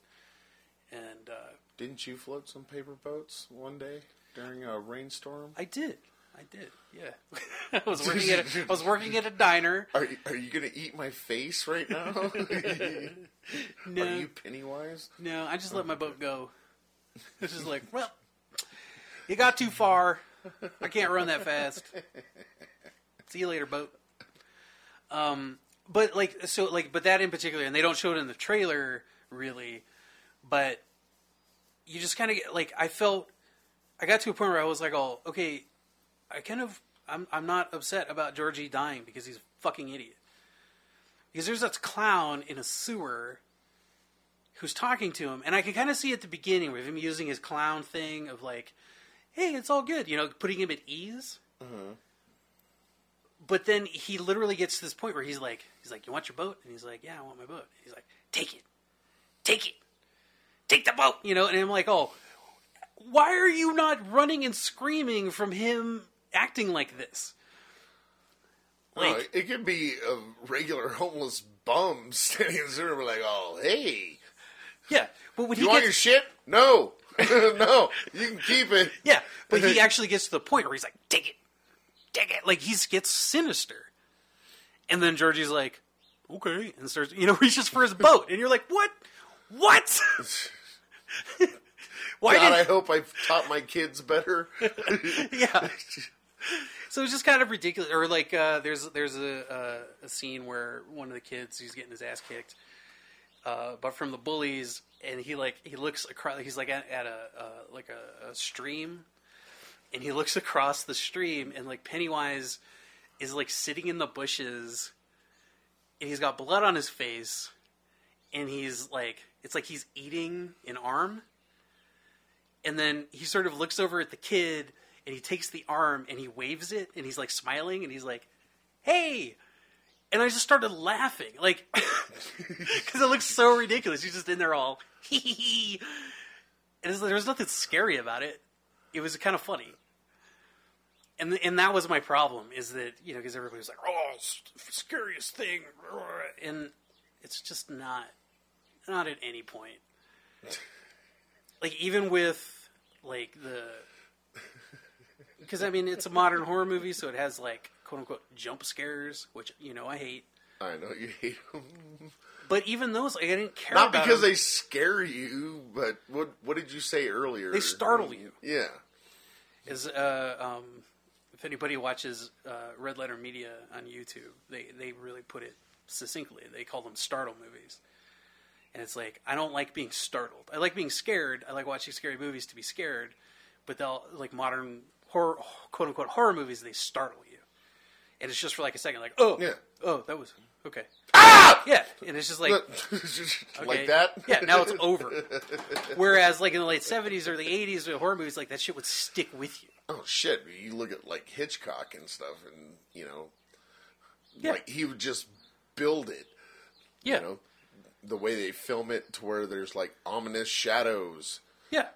And uh, Didn't you float some paper boats one day during a rainstorm? I did, I did, yeah. I was working at a, I was working at a diner. Are you, are you gonna eat my face right now? No, Are you Pennywise? no, I just let my boat go. It's just like, well, you got too far. I can't run that fast. See you later, boat. Um, but like, so like, but that in particular, and they don't show it in the trailer really, but you just kind of get like, I felt, I got to a point where I was like, oh, okay, I kind of, I'm, I'm not upset about Georgie dying because he's a fucking idiot. Because there's this clown in a sewer who's talking to him, and I can kind of see at the beginning with him using his clown thing of like, "Hey, it's all good," you know, putting him at ease. Mm-hmm. But then he literally gets to this point where he's like, "He's like, you want your boat?" And he's like, "Yeah, I want my boat." He's like, "Take it, take it, take the boat," you know. And I'm like, "Oh, why are you not running and screaming from him acting like this?" Like, no, it could be a regular homeless bum standing in the and like, "Oh, hey, yeah, but when he you want gets, your shit? No, no, you can keep it." Yeah, but he actually gets to the point where he's like, "Take it, take it!" Like he gets sinister, and then Georgie's like, "Okay," and starts, you know, reaches for his boat, and you're like, "What? What? Why God, I hope I've taught my kids better. Yeah. So it's just kind of ridiculous. Or like, uh, there's there's a, uh, a scene where one of the kids he's getting his ass kicked, uh, but from the bullies, and he like he looks across. He's like at, at a uh, like a, a stream, and he looks across the stream, and like Pennywise is like sitting in the bushes, and he's got blood on his face, and he's like it's like he's eating an arm, and then he sort of looks over at the kid, and he takes the arm and he waves it, and he's like smiling, and he's like, "Hey." And I just started laughing, like, because it looks so ridiculous. He's just in there all, hee hee hee. And it's- there was nothing scary about it. It was kind of funny. And, and that was my problem, is that, you know, because everybody was like, oh, scariest thing. And it's just not, not at any point. Like, even with, like, the, because, I mean, it's a modern horror movie, so it has, like, quote unquote, jump scares, which, you know, I hate. I know you hate them. But even those, like, I didn't care Not because them. they scare you, but what what did you say earlier? They startle you. Yeah. is uh, um, if anybody watches uh, Red Letter Media on YouTube, they they really put it succinctly. They call them startle movies, and it's like I don't like being startled. I like being scared. I like watching scary movies to be scared, but they'll like modern horror, quote unquote horror movies. They startle you, and it's just for like a second, like oh Yeah. oh that was okay Ah! yeah, and it's just like like that? Yeah, now it's over. Whereas, like in the late seventies or the eighties, with horror movies, like that shit would stick with you. Oh shit! You look at like Hitchcock and stuff, and you know, Yeah. like he would just build it. Yeah, You know, the way they film it to where there's like ominous shadows, yeah,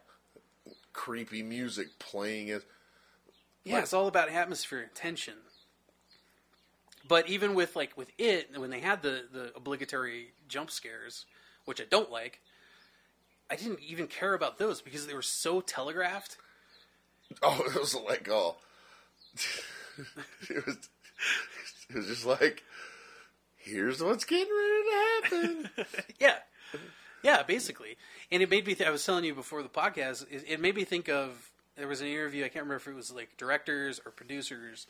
creepy music playing it. Yeah. It's all about atmosphere and tension. But even with like with it, when they had the the obligatory jump scares, which I don't like, I didn't even care about those because they were so telegraphed. Oh, it was like oh, it was. It was just like, here's what's getting ready to happen. yeah, yeah, basically. And it made me. Th- I was telling you before the podcast. It, it made me think of. There was an interview. I can't remember if it was like directors or producers,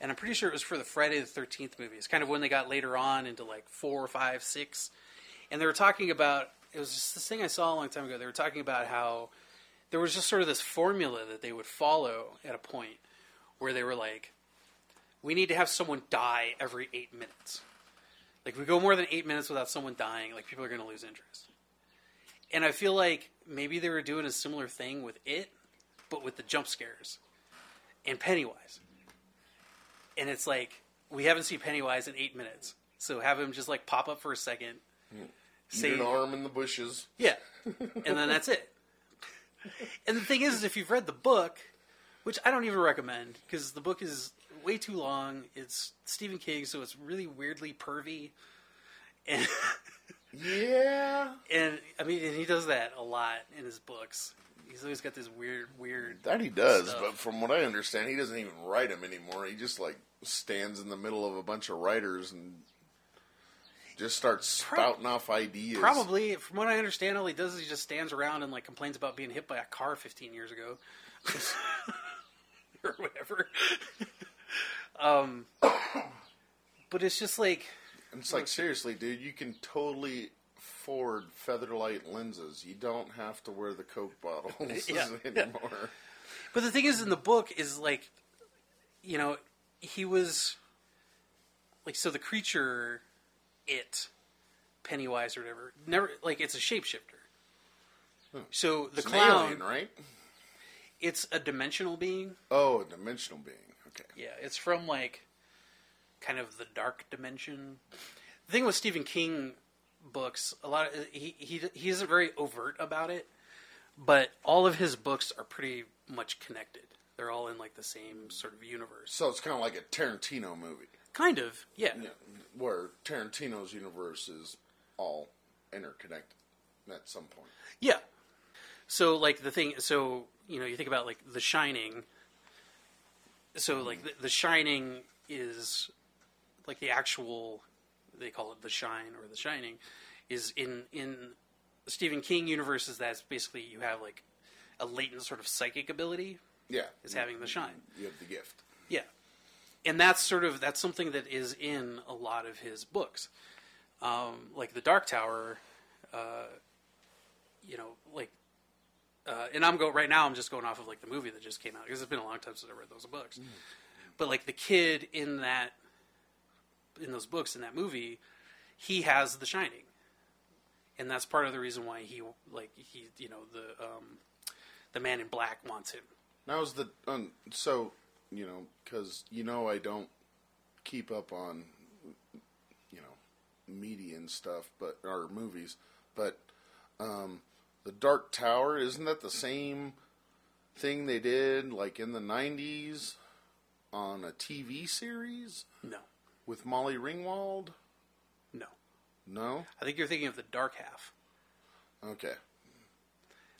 and I'm pretty sure it was for the Friday the Thirteenth movie. It's kind of when they got later on into like four, five, six, and they were talking about. It was just this thing I saw a long time ago. They were talking about how there was just sort of this formula that they would follow at a point where they were like, we need to have someone die every eight minutes. Like, if we go more than eight minutes without someone dying, like, people are going to lose interest. And I feel like maybe they were doing a similar thing with it, but with the jump scares and Pennywise. And it's like, we haven't seen Pennywise in eight minutes, so have him just like pop up for a second, Eat an arm in the bushes. yeah, and then that's it. And the thing is, is if you've read the book, which I don't even recommend because the book is way too long. It's Stephen King, so it's really weirdly pervy, and Yeah. and I mean, and he does that a lot in his books. He's always got this weird, weird. That he does, Stuff. but from what I understand, he doesn't even write them anymore. He just like stands in the middle of a bunch of writers and just starts spouting off ideas. Probably, from what I understand, all he does is he just stands around and like complains about being hit by a car 15 years ago, or whatever. um, but it's just like, It's like seriously, dude, you can totally afford featherlight lenses. You don't have to wear the Coke bottles Yeah. anymore. but the thing is, in the book is like, you know, he was like, so the creature, it, Pennywise or whatever, never like it's a shapeshifter. Hmm. So the It's an clown, alien, right? it's a dimensional being. Oh, a dimensional being. Okay. Yeah, it's from like kind of the dark dimension. The thing with Stephen King books, a lot of he he he isn't very overt about it, but all of his books are pretty much connected. They're all in like the same sort of universe. So it's kind of like a Tarantino movie, Kind of, yeah. yeah, where Tarantino's universe is all interconnected at some point. Yeah. So like the thing, so you know, you think about like The Shining. So like mm-hmm. the, the Shining is like the actual, they call it The Shine or The Shining, is in in Stephen King universes. That's basically you have like a latent sort of psychic ability Yeah, is having the shine. you have the gift. Yeah, and that's sort of that's something that is in a lot of his books, um, like the Dark Tower. Uh, you know, like, uh, and I'm go right now. I'm just going off of like the movie that just came out because it's been a long time since I read those books. But like the kid in that, in those books in that movie, he has The Shining, and that's part of the reason why he like he you know the um, the Man in Black wants him. Now is the um, so you know because you know I don't keep up on you know media and stuff, but or movies, but um, the Dark Tower isn't that the same thing they did like in the '90s on a TV series? No, with Molly Ringwald? no. No. I think you're thinking of the Dark Half. Okay.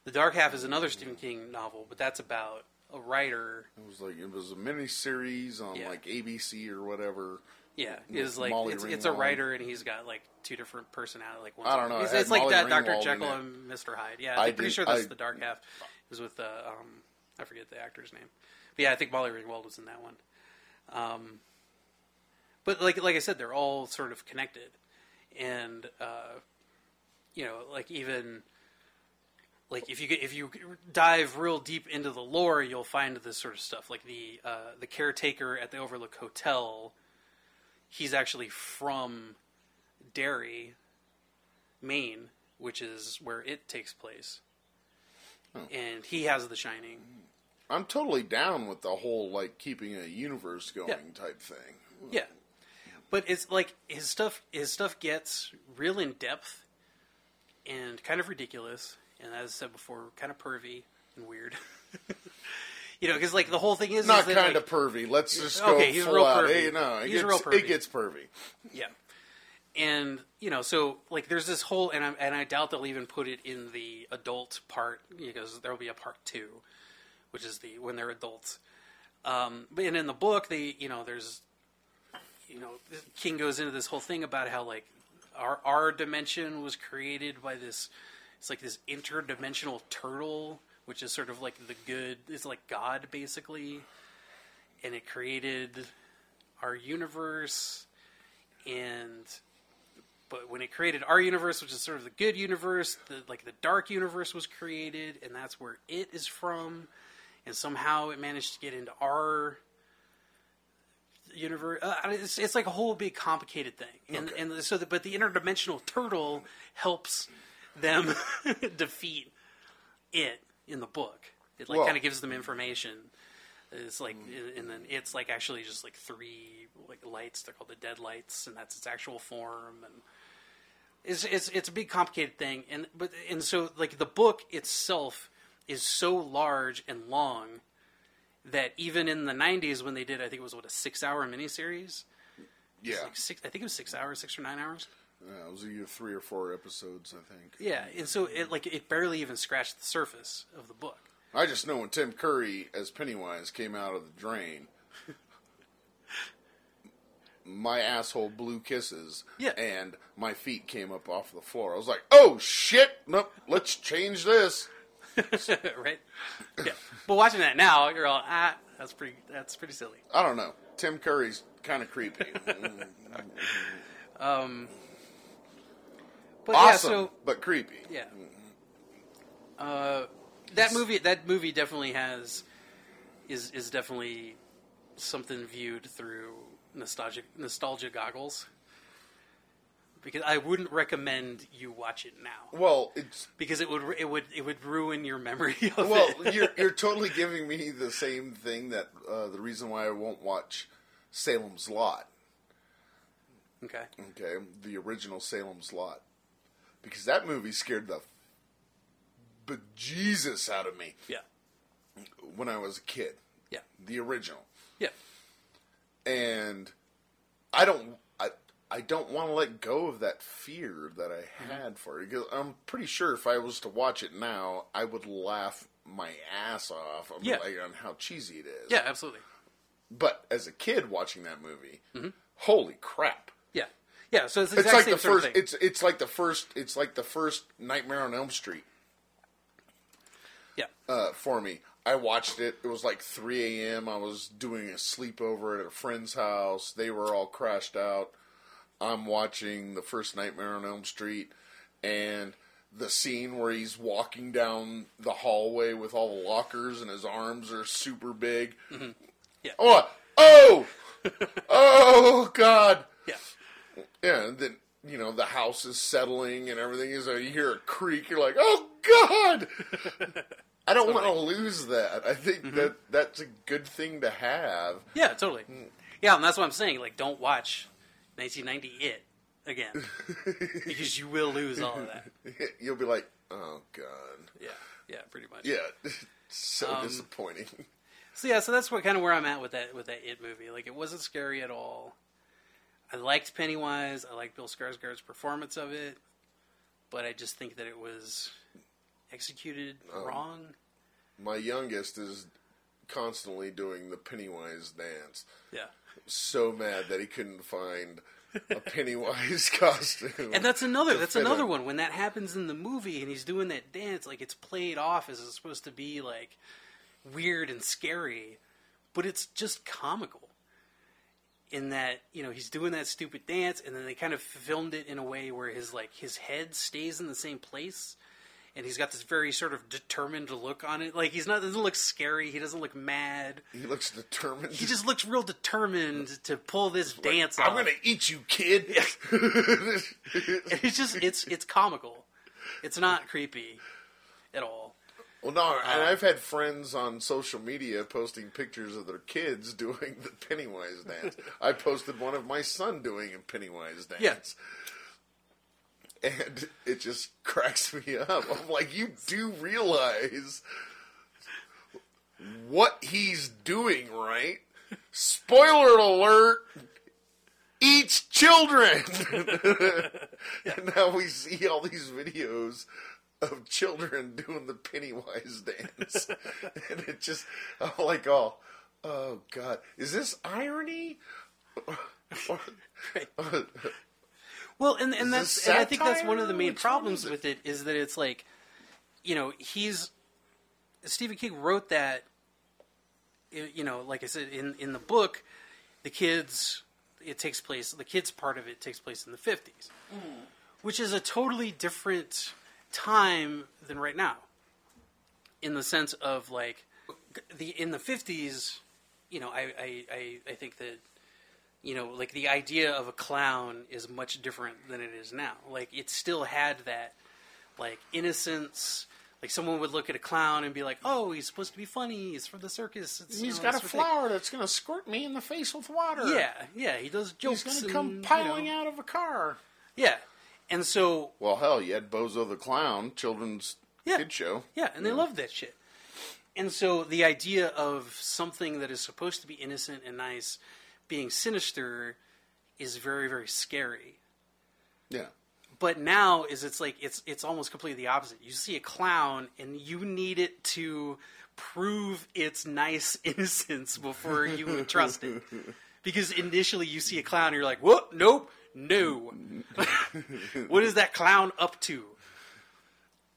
The Dark Half is another Stephen King novel, but that's about a writer. It was like it was a mini series on Yeah. like ABC or whatever. Yeah, is like Molly it's, it's a writer, and he's got like two different personalities. Like one's I don't know, It's, it's like that Doctor Jekyll and Mister Hyde. Yeah, I'm pretty did- sure that's I- the Dark Half. It was with the um, I forget the actor's name. But yeah, I think Molly Ringwald was in that one. Um, but like like I said, they're all sort of connected, and uh, you know, like even like if you get, if you dive real deep into the lore, you'll find this sort of stuff. Like the uh, the caretaker at the Overlook Hotel, he's actually from Derry, Maine, which is where it takes place, and he has The Shining. I'm totally down with the whole like keeping a universe going Yeah. type thing. Yeah, but it's like his stuff. His stuff gets real in depth and kind of ridiculous, and as I said before, kind of pervy and weird. you know, because like the whole thing is Not kind like, of pervy. Let's just go Okay, he's full real out. pervy. Hey, no, it He's gets, real pervy. It gets pervy. Yeah, and you know, so like there's this whole, and I and I doubt they'll even put it in the adult part because there will be a part two, which is the when they're adults. Um, but and in the book, they you know there's, you know, King goes into this whole thing about how like our our dimension was created by this, it's like this interdimensional turtle, which is sort of like the good, it's like God basically, and it created our universe and but when it created our universe which is sort of the good universe the like the dark universe was created and that's where it is from. And somehow it managed to get into our universe uh, it's, it's like a whole big complicated thing and Okay. and so the, but the interdimensional turtle helps them defeat it in the book it like Well- kind of gives them information It's like, and then it's like actually just like three like lights. They're called the dead lights, and that's its actual form. And it's it's it's a big complicated thing. And but and so like the book itself is so large and long that even in the '90s when they did, I think it was what a six-hour miniseries. Yeah, like six. I think it was six hours, six or nine hours. yeah, it was either three or four episodes, I think. Yeah, and so it like it barely even scratched the surface of the book. I just know when Tim Curry as Pennywise came out of the drain, my asshole blew kisses, Yeah. and my feet came up off the floor. I was like, "Oh shit! Nope, let's change this." right? Yeah. But watching that now, you're all ah, that's pretty. That's pretty silly. I don't know. Tim Curry's kind of creepy. um. But awesome, yeah, so but creepy. yeah. Uh, that movie. That movie definitely has is is definitely something viewed through nostalgic nostalgia goggles. Because I wouldn't recommend you watch it now Well, it's because it would it would it would ruin your memory of well, it. you're you're totally giving me the same thing that uh, the reason why I won't watch Salem's Lot. okay. Okay, the original Salem's Lot, because that movie scared the bejesus out of me Yeah. when I was a kid. Yeah. The original, Yeah. and I don't. I, don't want to let go of that fear that I Mm-hmm. had for it because I'm pretty sure if I was to watch it now, I would laugh my ass off on, Yeah. like, on how cheesy it is. Yeah. Absolutely. But as a kid watching that movie, holy crap! Yeah. Yeah. So it's the It's like the first. It's it's like the first. It's like the first Nightmare on Elm Street yeah. uh, for me. I watched it. It was like 3 a.m. I was doing a sleepover at a friend's house. They were all crashed out. I'm watching the first Nightmare on Elm Street, and the scene where he's walking down the hallway with all the lockers and his arms are super big. Yeah. Oh, oh, oh, God. Yeah. Yeah, and then you know the house is settling and everything is. You hear a creak. You're like, oh God! I don't want to lose that. I think Mm-hmm. that that's a good thing to have. Yeah, totally. Yeah, and that's what I'm saying. Like, don't watch 1990 It again because you will lose all of that. You'll be like, oh God, Yeah, yeah, pretty much. yeah, so Um, disappointing. So yeah, so that's what kind of where I'm at with that with that It movie. Like, it wasn't scary at all. I liked Pennywise. I liked Bill Skarsgård's performance of it, but I just think that it was executed Um, wrong. My youngest is constantly doing the Pennywise dance. Yeah. So mad that he couldn't find a Pennywise costume. And that's another that's another him. one when that happens in the movie and he's doing that dance like it's played off as it's supposed to be like weird and scary, but it's just comical. In that, you know, he's doing that stupid dance and then they kind of filmed it in a way where his like his head stays in the same place and he's got this very sort of determined look on it. Like he's not doesn't look scary, he doesn't look mad. He looks determined. He just looks real determined to pull this dance I'm off. gonna eat you, kid. It's just it's it's comical. It's not creepy at all. well, no, Uh, and I've had friends on social media posting pictures of their kids doing the Pennywise dance. I posted one of my son doing a Pennywise dance. And it just cracks me up. I'm like, you do realize what he's doing, right? Spoiler alert! Eats children! and now we see all these videos of children doing the Pennywise dance. and it just, I'm like, oh, oh God. Is this irony? Well, and and Is that's and I think that's one of the main problems it? with it is that it's like, you know, he's Stephen King wrote that. You know, like I said in in the book, the kids it takes place. The kids part of it takes place in the fifties, which is a totally different time than right now. In the sense of like the in the fifties, you know, I, I, I, I think that you know, like the idea of a clown is much different than it is now. Like it still had that like innocence, like someone would look at a clown and be like, "Oh, he's supposed to be funny. He's from the circus. It's, you know, got a this sort thing." flower that's going to squirt me in the face with water. Yeah, yeah, he does jokes. He's going to and, come you piling know, out of a car. Yeah, and so Well, hell, you had Bozo the Clown, children's Yeah. kid show. Yeah, and they loved that shit. And so the idea of something that is supposed to be innocent and nice being sinister is very, very scary. Yeah. But now is it's like it's it's almost completely the opposite. You see a clown and you need it to prove its nice innocence before you would trust it. Because initially you see a clown and you're like, Whoop, nope, no. what is that clown up to?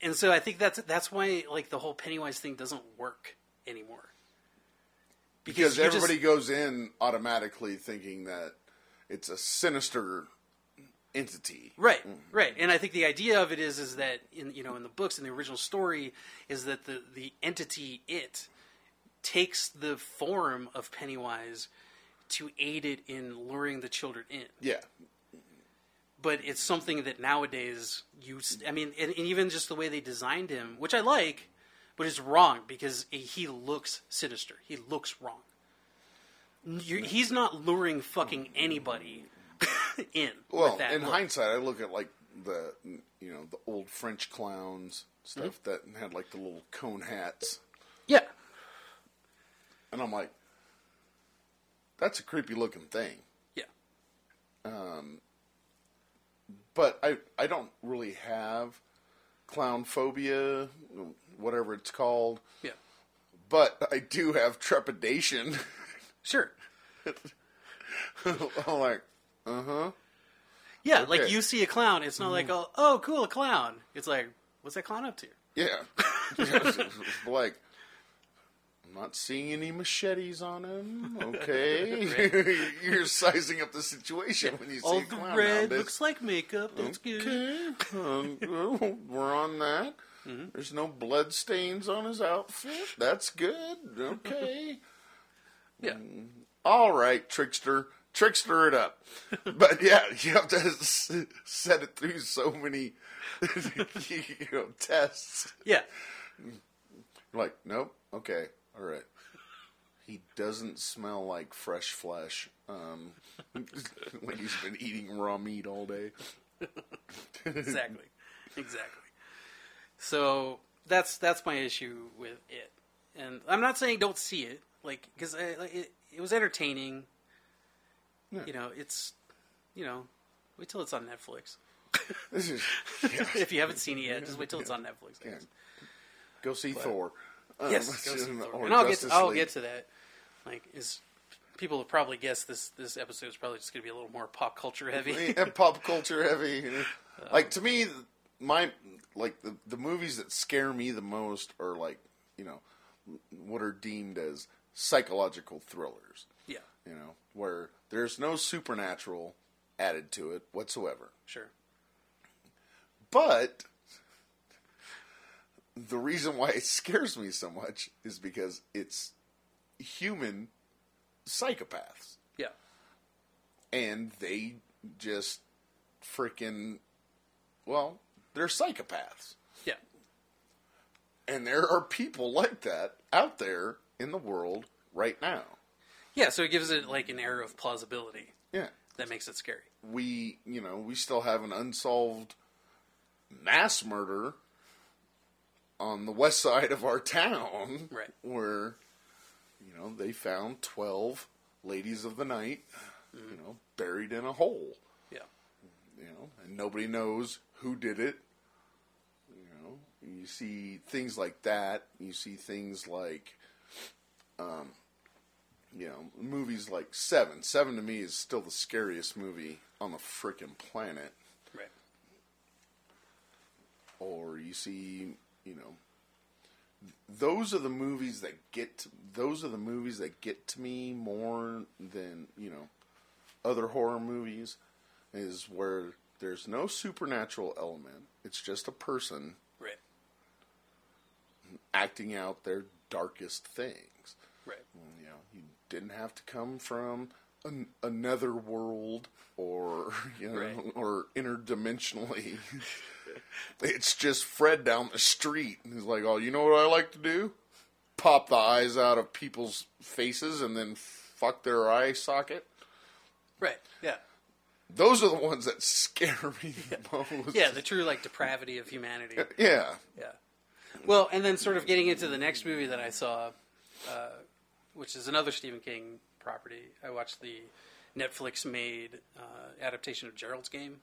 And so I think that's that's why like the whole Pennywise thing doesn't work anymore. Because you just- everybody goes in automatically thinking that it's a sinister entity. Right, mm-hmm. right, and I think the idea of it is is that in you know in the books in the original story is that the the entity it takes the form of Pennywise to aid it in luring the children in. Yeah. But it's something that nowadays you I mean and, and even just the way they designed him, which I like, but it's wrong because he looks sinister. He looks wrong. You're, he's not luring fucking anybody in. Well, with that in look. hindsight, I look at like the you know the old French clowns stuff Mm-hmm. that had like the little cone hats, yeah, and I'm like, that's a creepy looking thing. yeah. Um, But I I don't really have clown phobia, whatever it's called. Yeah. But I do have trepidation. Sure. I'm like, uh huh. Yeah, like you see a clown, it's not like, oh, oh, cool, a clown. It's like, what's that clown up to? Yeah. Like, I'm not seeing any machetes on him. Okay. You're sizing up the situation when you see All a the red nowadays. looks like makeup. That's good. Okay. Um, we're on that. There's no blood stains on his outfit. That's good. Okay. Yeah. All right, trickster. Trickster it up. But yeah, you have to s- set it through so many you know, tests. Yeah. Like, nope. Okay. All right. He doesn't smell like fresh flesh. Um, like he's been eating raw meat all day. Exactly. exactly. So that's that's my issue with it. And I'm not saying don't see it, like because it, it was entertaining. You know, it's you know, wait till it's on Netflix. This is yeah, if you haven't seen it yet, just wait till it's on Netflix. Yeah. Go see Thor. Um, Yes, go see Thor. or and I'll get Justice I'll League. get to that. Like, is people have probably guessed this this episode is probably just going to be a little more pop culture heavy. and pop culture heavy. Like to me, my like the the movies that scare me the most are like you know what are deemed as psychological thrillers. yeah, You know where there's no supernatural added to it whatsoever. sure. But the reason why it scares me so much is because it's human psychopaths. Yeah, and they just freaking well they're psychopaths yeah, and there are people like that out there in the world right now yeah. So it gives it like an air of plausibility yeah that makes it scary. we you know we still have an unsolved mass murder on the west side of our town Right. where you know they found 12 ladies of the night you mm. know buried in a hole Yeah, you know, and nobody knows who did it. You see things like that. You see things like, um, you know, movies like Seven. Seven to me is still the scariest movie on the frickin' planet. right. Or you see, you know, those are the movies that get. Those are the movies that get to me more than you know, other horror movies. Is where there's no supernatural element. It's just a person acting out their darkest things. right. Mm, you know, you didn't have to come from an, another world or you know Right. or interdimensionally it's just Fred down the street, and he's like, "Oh, you know what I like to do? Pop the eyes out of people's faces and then fuck their eye socket." Right. Yeah. Those are the ones that scare me the most. Yeah. The true like depravity of humanity. yeah. Yeah. Well, and then sort of getting into the next movie that I saw, uh, which is another Stephen King property. I watched the Netflix made uh, adaptation of Gerald's Game.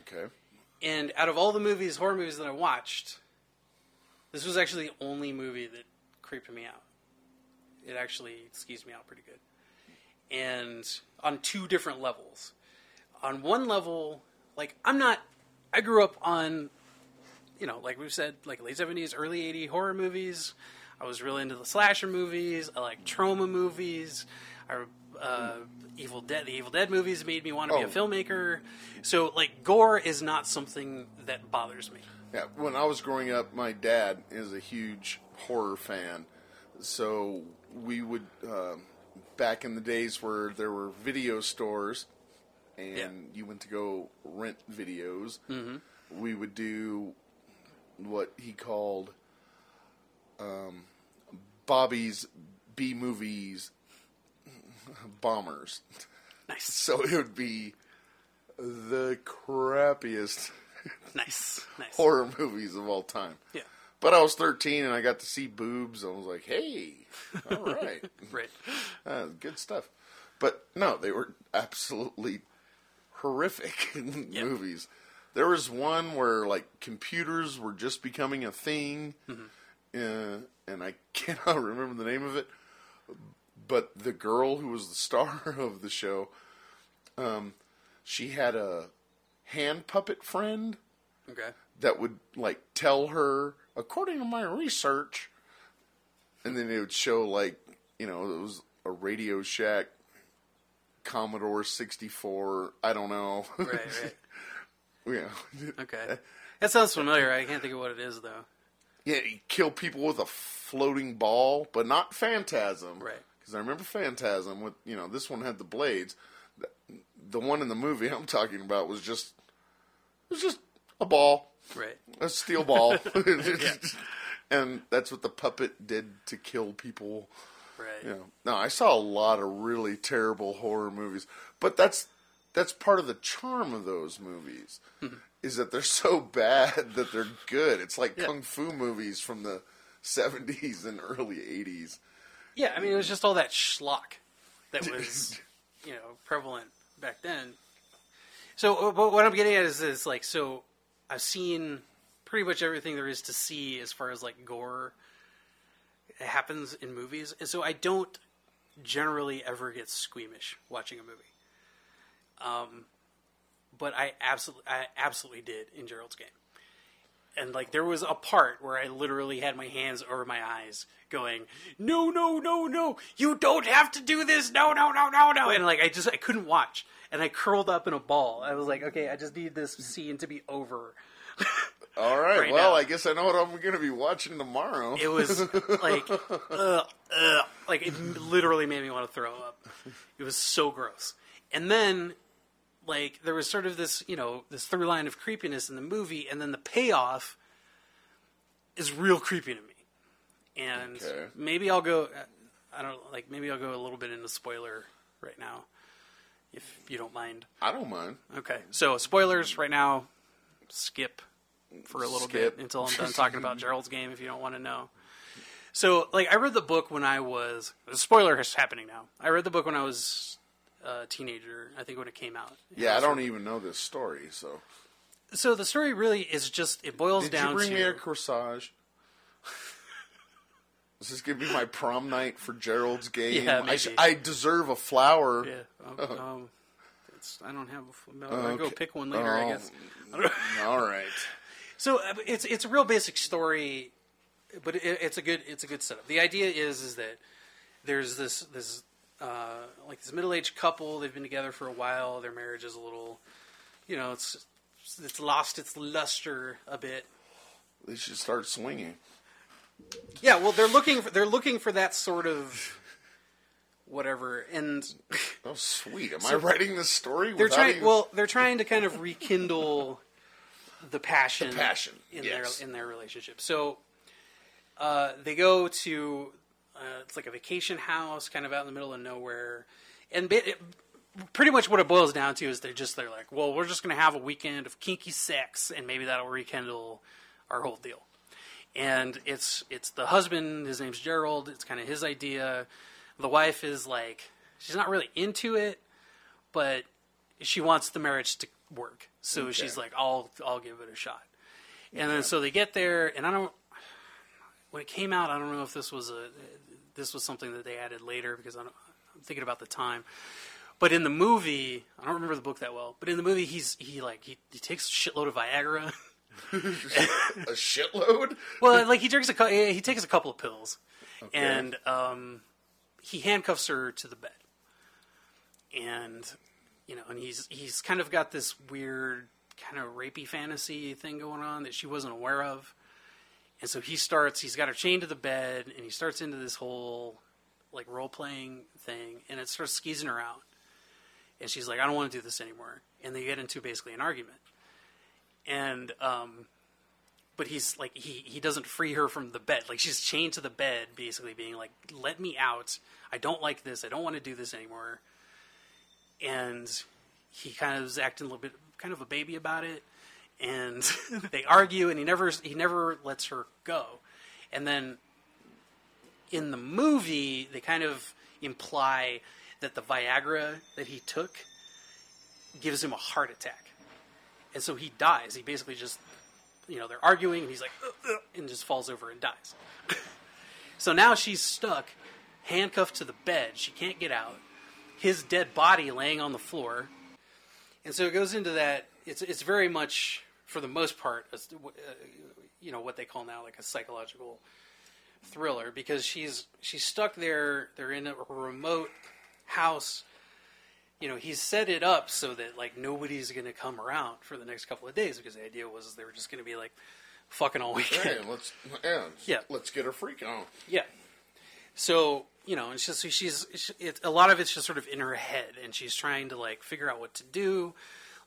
Okay. And out of all the movies, horror movies that I watched, this was actually the only movie that creeped me out. It actually skeezed me out pretty good. And on two different levels. On one level, like, I'm not, I grew up on, you know, like we've said, like late 70s, early 80s horror movies. I was really into the slasher movies. I like trauma movies. I, uh, Evil Dead, the Evil Dead movies made me want to be a Oh. filmmaker. So, like, gore is not something that bothers me. Yeah, when I was growing up, my dad is a huge horror fan. So we would, um back in the days where there were video stores and Yeah. you went to go rent videos, we would do what he called um, Bobby's B movies bombers. Nice, So it would be the crappiest nice, nice. horror movies of all time. Yeah, But I was 13 and I got to see boobs. And I was like, hey, all right. right. uh, good stuff. But no, they were absolutely horrific Yeah. movies. There was one where like computers were just becoming a thing, uh, and I cannot remember the name of it. But the girl who was the star of the show, um, she had a hand puppet friend Okay. that would like tell her according to my research and then it would show like you know it was a radio shack commodore 64 i don't know Right, right. yeah Okay. That sounds familiar. I can't think of what it is though. yeah you kill people with a floating ball but not phantasm Right. because i remember phantasm with you know this one had the blades the, one in the movie i'm talking about was just it was just a ball Right. a steel ball. And that's what the puppet did to kill people. Right. You know. No, I saw a lot of really terrible horror movies, but that's that's part of the charm of those movies. is that they're so bad that they're good. It's like Yeah. kung fu movies from the 70s and early 80s. Yeah, I mean, it was just all that schlock that was, you know, prevalent back then. So, uh, but what I'm getting at is, is like, so I've seen pretty much everything there is to see as far as like gore happens in movies, and so I don't generally ever get squeamish watching a movie. Um, but I absolutely, I absolutely did in Gerald's game and like there was a part where I literally had my hands over my eyes, going, "No, no, no, no! You don't have to do this! No, no, no, no, no!" And like I just I couldn't watch, and I curled up in a ball. I was like, "Okay, I just need this scene to be over." All right, Right well, now. I guess I know what I'm going to be watching tomorrow. It was like, ugh, ugh, like it literally made me want to throw up. It was so gross. And then, like, there was sort of this, you know, this through line of creepiness in the movie, and then the payoff is real creepy to me. And Okay. maybe I'll go. Uh, I don't like. Maybe I'll go a little bit into spoiler right now, if you don't mind. I don't mind. Okay, so spoilers right now. Skip for a little Skip. bit until I'm done talking about Gerald's game. If you don't want to know. So, like, I read the book when I was. The spoiler is happening now. I read the book when I was a teenager. I think when it came out. Yeah, I don't even know this story, so. So the story really is just it boils Did down you bring to me a corsage? This is this gonna be my prom night for Gerald's game? Yeah, I, sh- I deserve a flower. yeah. Um, um, it's, I don't have. A, f- I'll go pick one later. I Oh. guess. All right. So uh, it's it's a real basic story, but it, it's a good it's a good setup. The idea is is that there's this this uh, like this middle aged couple. They've been together for a while. Their marriage is a little, you know, it's it's lost its luster a bit. They should start swinging. Yeah, well, they're looking for they're looking for that sort of whatever, and Oh, sweet. Am I writing this story? they're trying. even- Well, they're trying to kind of rekindle the passion, The passion, in yes. their in their relationship. So uh, they go to uh, it's like a vacation house, kind of out in the middle of nowhere, and it, pretty much what it boils down to is they're just they're like, well, we're just going to have a weekend of kinky sex, and maybe that'll rekindle our whole deal. And it's it's the husband, his name's Gerald. It's kind of his idea. The wife is like, she's not really into it, but she wants the marriage to work. So Okay. she's like, I'll I'll give it a shot. And then so they get there, and I don't. When it came out, I don't know if this was a this was something that they added later because I don't, I'm thinking about the time. But in the movie, I don't remember the book that well. But in the movie, he's he like he, he takes a shitload of Viagra. A shitload. well, like he drinks a he takes a couple of pills, and um, he handcuffs her to the bed, and you know, and he's he's kind of got this weird kind of rapey fantasy thing going on that she wasn't aware of, and so he starts. He's got her chained to the bed, and he starts into this whole like role playing thing, and it starts skeezing her out, and she's like, "I don't want to do this anymore," and they get into basically an argument, and um, but he's like he he doesn't free her from the bed. Like she's chained to the bed basically being like let me out. I don't like this. I don't want to do this anymore. And he kind of is acting a little bit kind of a baby about it and they argue and he never he never lets her go. And then in the movie they kind of imply that the viagra that he took gives him a heart attack. And so he dies. He basically just you know they're arguing and he's like "Ugh, ugh," and just falls over and dies. So now she's stuck handcuffed to the bed. She can't get out. His dead body laying on the floor. And so it goes into that. It's it's very much for the most part a, uh, you know what they call now like a psychological thriller because she's she's stuck there they're in a remote house you know he's set it up so that like nobody's going to come around for the next couple of days because the idea was they were just going to be like fucking all weekend Hey, let's yeah, Yeah. let's get her freak on. yeah. So you know, and just she's it's, a lot of it's just sort of in her head, and she's trying to like figure out what to do.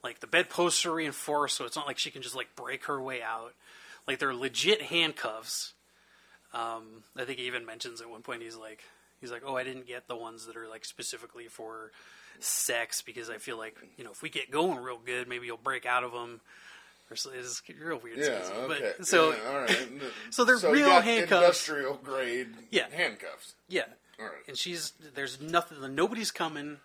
Like the bedposts are reinforced, so it's not like she can just like break her way out. Like they're legit handcuffs. Um, I think he even mentions at one point he's like he's like, oh, I didn't get the ones that are like specifically for sex because I feel like you know if we get going real good, maybe you'll break out of them. Or so it's real weird. Yeah, okay. But, so yeah, all right. so they're you real handcuffs. industrial grade Yeah. handcuffs. Yeah. All right. And she's there's nothing nobody's coming.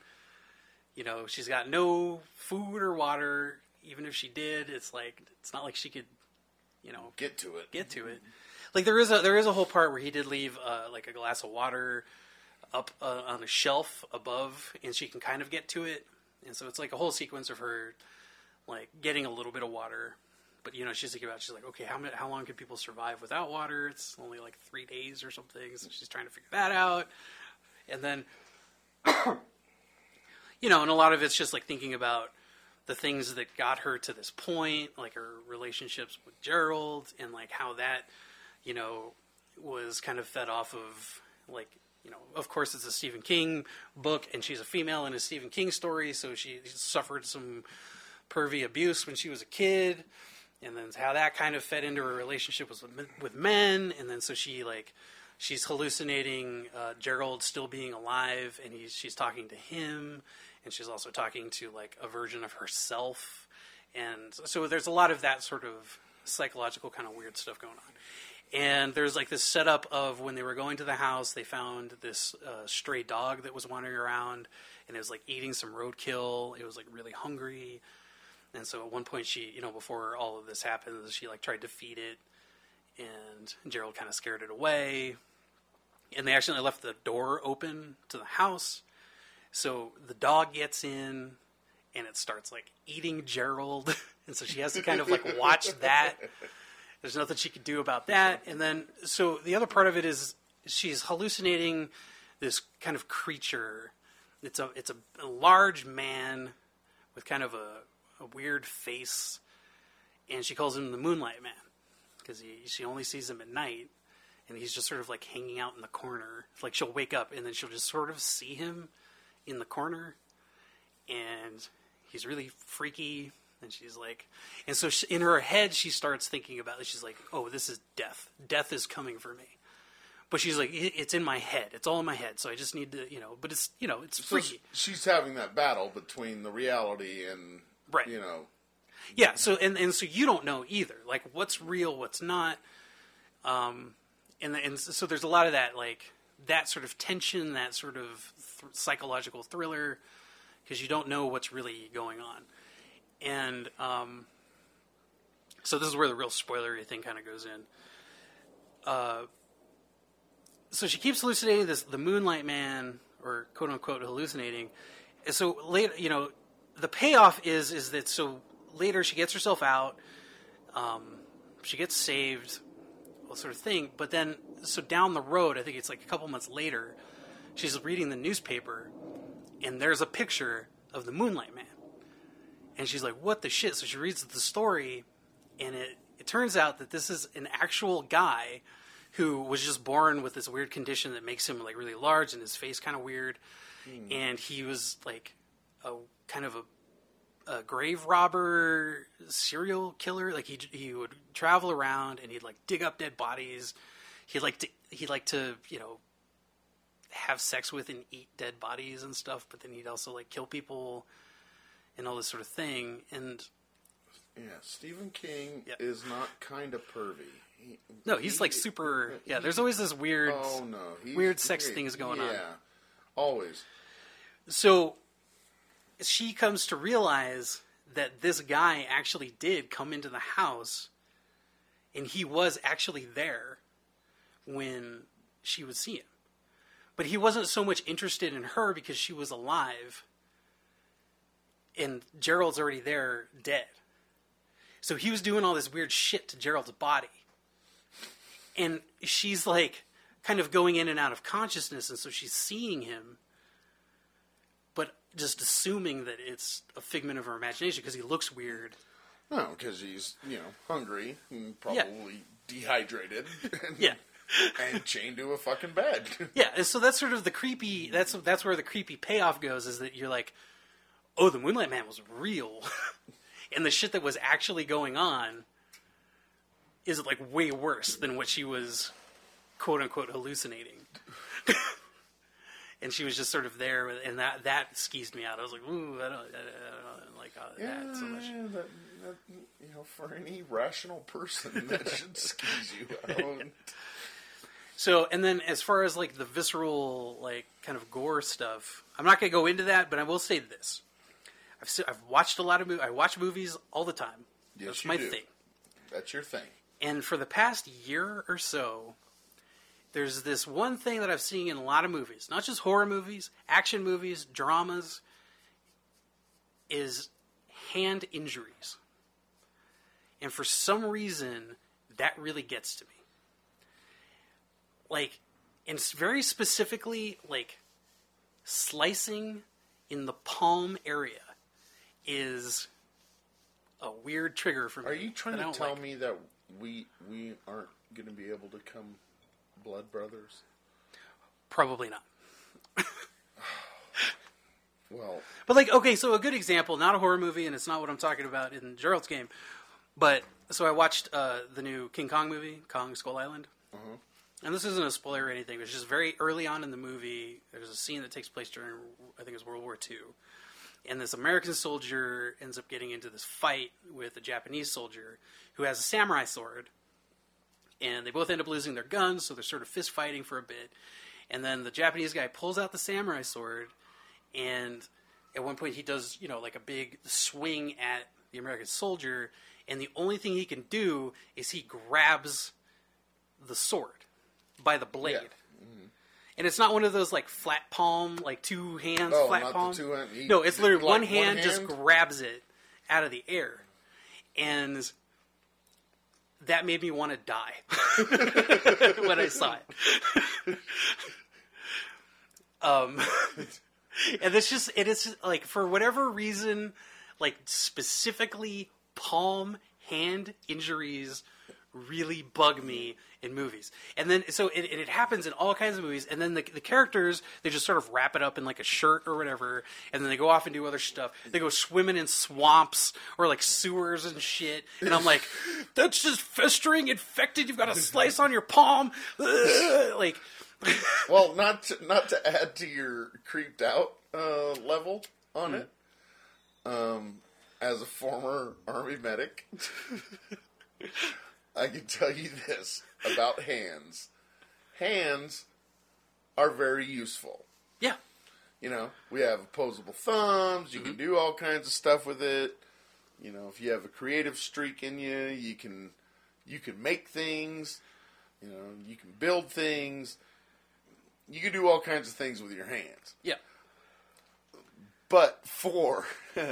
You know, she's got no food or water. Even if she did, it's like it's not like she could, you know, Get to it. get to it. Like there is a there is a whole part where he did leave uh, like a glass of water up uh, on a shelf above, and she can kind of get to it. And so it's like a whole sequence of her like getting a little bit of water. But you know, she's thinking about she's like, okay, how many, how long can people survive without water? It's only like three days or something. So she's trying to figure that out. And then, you know, and a lot of it's just like thinking about the things that got her to this point, like her relationships with Gerald, and like how that, you know, was kind of fed off of like you know, of course it's a Stephen King book, and she's a female in a Stephen King story, so she suffered some pervy abuse when she was a kid, and then how that kind of fed into her relationship was with, men- with men, and then so she like she's hallucinating uh, Gerald still being alive, and he's she's talking to him, and she's also talking to like a version of herself, and so there's a lot of that sort of psychological kind of weird stuff going on. And there's like this setup of when they were going to the house, they found this uh, stray dog that was wandering around, and it was like eating some roadkill. It was like really hungry, and so at one point she, you know, before all of this happens, she like tried to feed it, and Gerald kind of scared it away, and they actually left the door open to the house, so the dog gets in, and it starts like eating Gerald, and so she has to kind of like watch that. There's nothing she could do about that. And then, so the other part of it is she's hallucinating this kind of creature. It's a it's a, a large man with kind of a, a weird face, and she calls him the Moonlight Man because she only sees him at night, and he's just sort of like hanging out in the corner. Like she'll wake up and then she'll just sort of see him in the corner, and he's really freaky And she's like, and so she, in her head, she starts thinking about it. She's like, oh, this is death. Death is coming for me. But she's like, "It- it's in my head. It's all in my head. So I just need to, you know, but it's, you know, it's So freaky. she's having that battle between the reality and Right. you know Yeah. So, and, and so you don't know either. Like, what's real, what's not. Um, and, and so there's a lot of that, like, that sort of tension, that sort of th- psychological thriller, because you don't know what's really going on. And um, so this is where the real spoilery thing kind of goes in. Uh, so she keeps hallucinating this the Moonlight Man, or quote unquote hallucinating. And so later, you know, the payoff is is that so later she gets herself out, um, she gets saved, all sort of thing. But then, so down the road, I think it's like a couple months later, she's reading the newspaper, and there's a picture of the Moonlight Man, and she's like, "What the shit?" So she reads the story, and it it turns out that this is an actual guy who was just born with this weird condition that makes him like really large and his face kind of weird, hmm. and he was like a kind of a, a grave robber, serial killer. Like he he would travel around and he'd like dig up dead bodies. He'd like to he'd like to you know have sex with and eat dead bodies and stuff. But then he'd also like kill people and all this sort of thing. And yeah Stephen King Yeah. is not kind of pervy. He, no, he's he- like super. Yeah, there's always this weird. Oh no, weird sex he- things going yeah, on. Yeah, always. So she comes to realize that this guy actually did come into the house and he was actually there when she would see him. But he wasn't so much interested in her because she was alive and Gerald's already there dead. So he was doing all this weird shit to Gerald's body. And she's like kind of going in and out of consciousness and so she's seeing him but just assuming that it's a figment of her imagination because he looks weird. Oh, no, because he's you know hungry and probably dehydrated. And, Yeah. And chained to a fucking bed. Yeah, and so that's sort of the creepy. That's that's where the creepy payoff goes. Is that you're like, oh, the Moonlight Man was real, and the shit that was actually going on is like way worse than what she was, quote unquote, hallucinating. and she was just sort of there, and that that skeezed me out. I was like, ooh, I don't, I don't, I don't like uh, that so much. Yeah, that, that, you know, for any rational person, that should skis you out. So, and then as far as like the visceral, like kind of gore stuff, I'm not going to go into that, but I will say this: I've se- I've watched a lot of movies. I watch movies all the time. Yes, That's you my do. thing. That's your thing. And for the past year or so, there's this one thing that I've seen in a lot of movies, not just horror movies, action movies, dramas, is hand injuries. And for some reason, that really gets to me. Like, and very specifically, like, slicing in the palm area is a weird trigger for me. Are you trying to tell like. me that we we aren't going to be able to come blood brothers? Probably not. Well, But like, okay, so a good example, not a horror movie, and it's not what I'm talking about in Gerald's game, but so I watched uh, the new King Kong movie, Kong Skull Island, and this isn't a spoiler or anything. It's just very early on in the movie. There's a scene that takes place during, I think it's World War II, and this American soldier ends up getting into this fight with a Japanese soldier who has a samurai sword, and they both end up losing their guns, so they're sort of fist fighting for a bit, and then the Japanese guy pulls out the samurai sword and at one point he does you know like a big swing at the american soldier and the only thing he can do is he grabs the sword by the blade. Yeah. and it's not one of those like flat palm like two hands Oh, flat palm? hand- he- no it's literally one one hand just grabs it out of the air. And that made me want to die when I saw it. um, and it's just it is like for whatever reason, like specifically palm hand injuries really bug me in movies. And then so it, it happens in all kinds of movies. And then the, the characters they just sort of wrap it up in like a shirt or whatever, and then they go off and do other stuff. They go swimming in swamps or like sewers and shit. And I'm like, that's just festering infected. You've got a slice on your palm. Ugh. Like. Well, not to, not to add to your creeped out uh, level on it. Um, as a former army medic, I can tell you this about hands. Hands are very useful. Yeah. You know, we have opposable thumbs. You can mm-hmm. do all kinds of stuff with it. You know, if you have a creative streak in you, you can you can make things. You know, you can build things. You can do all kinds of things with your hands. Yeah. But for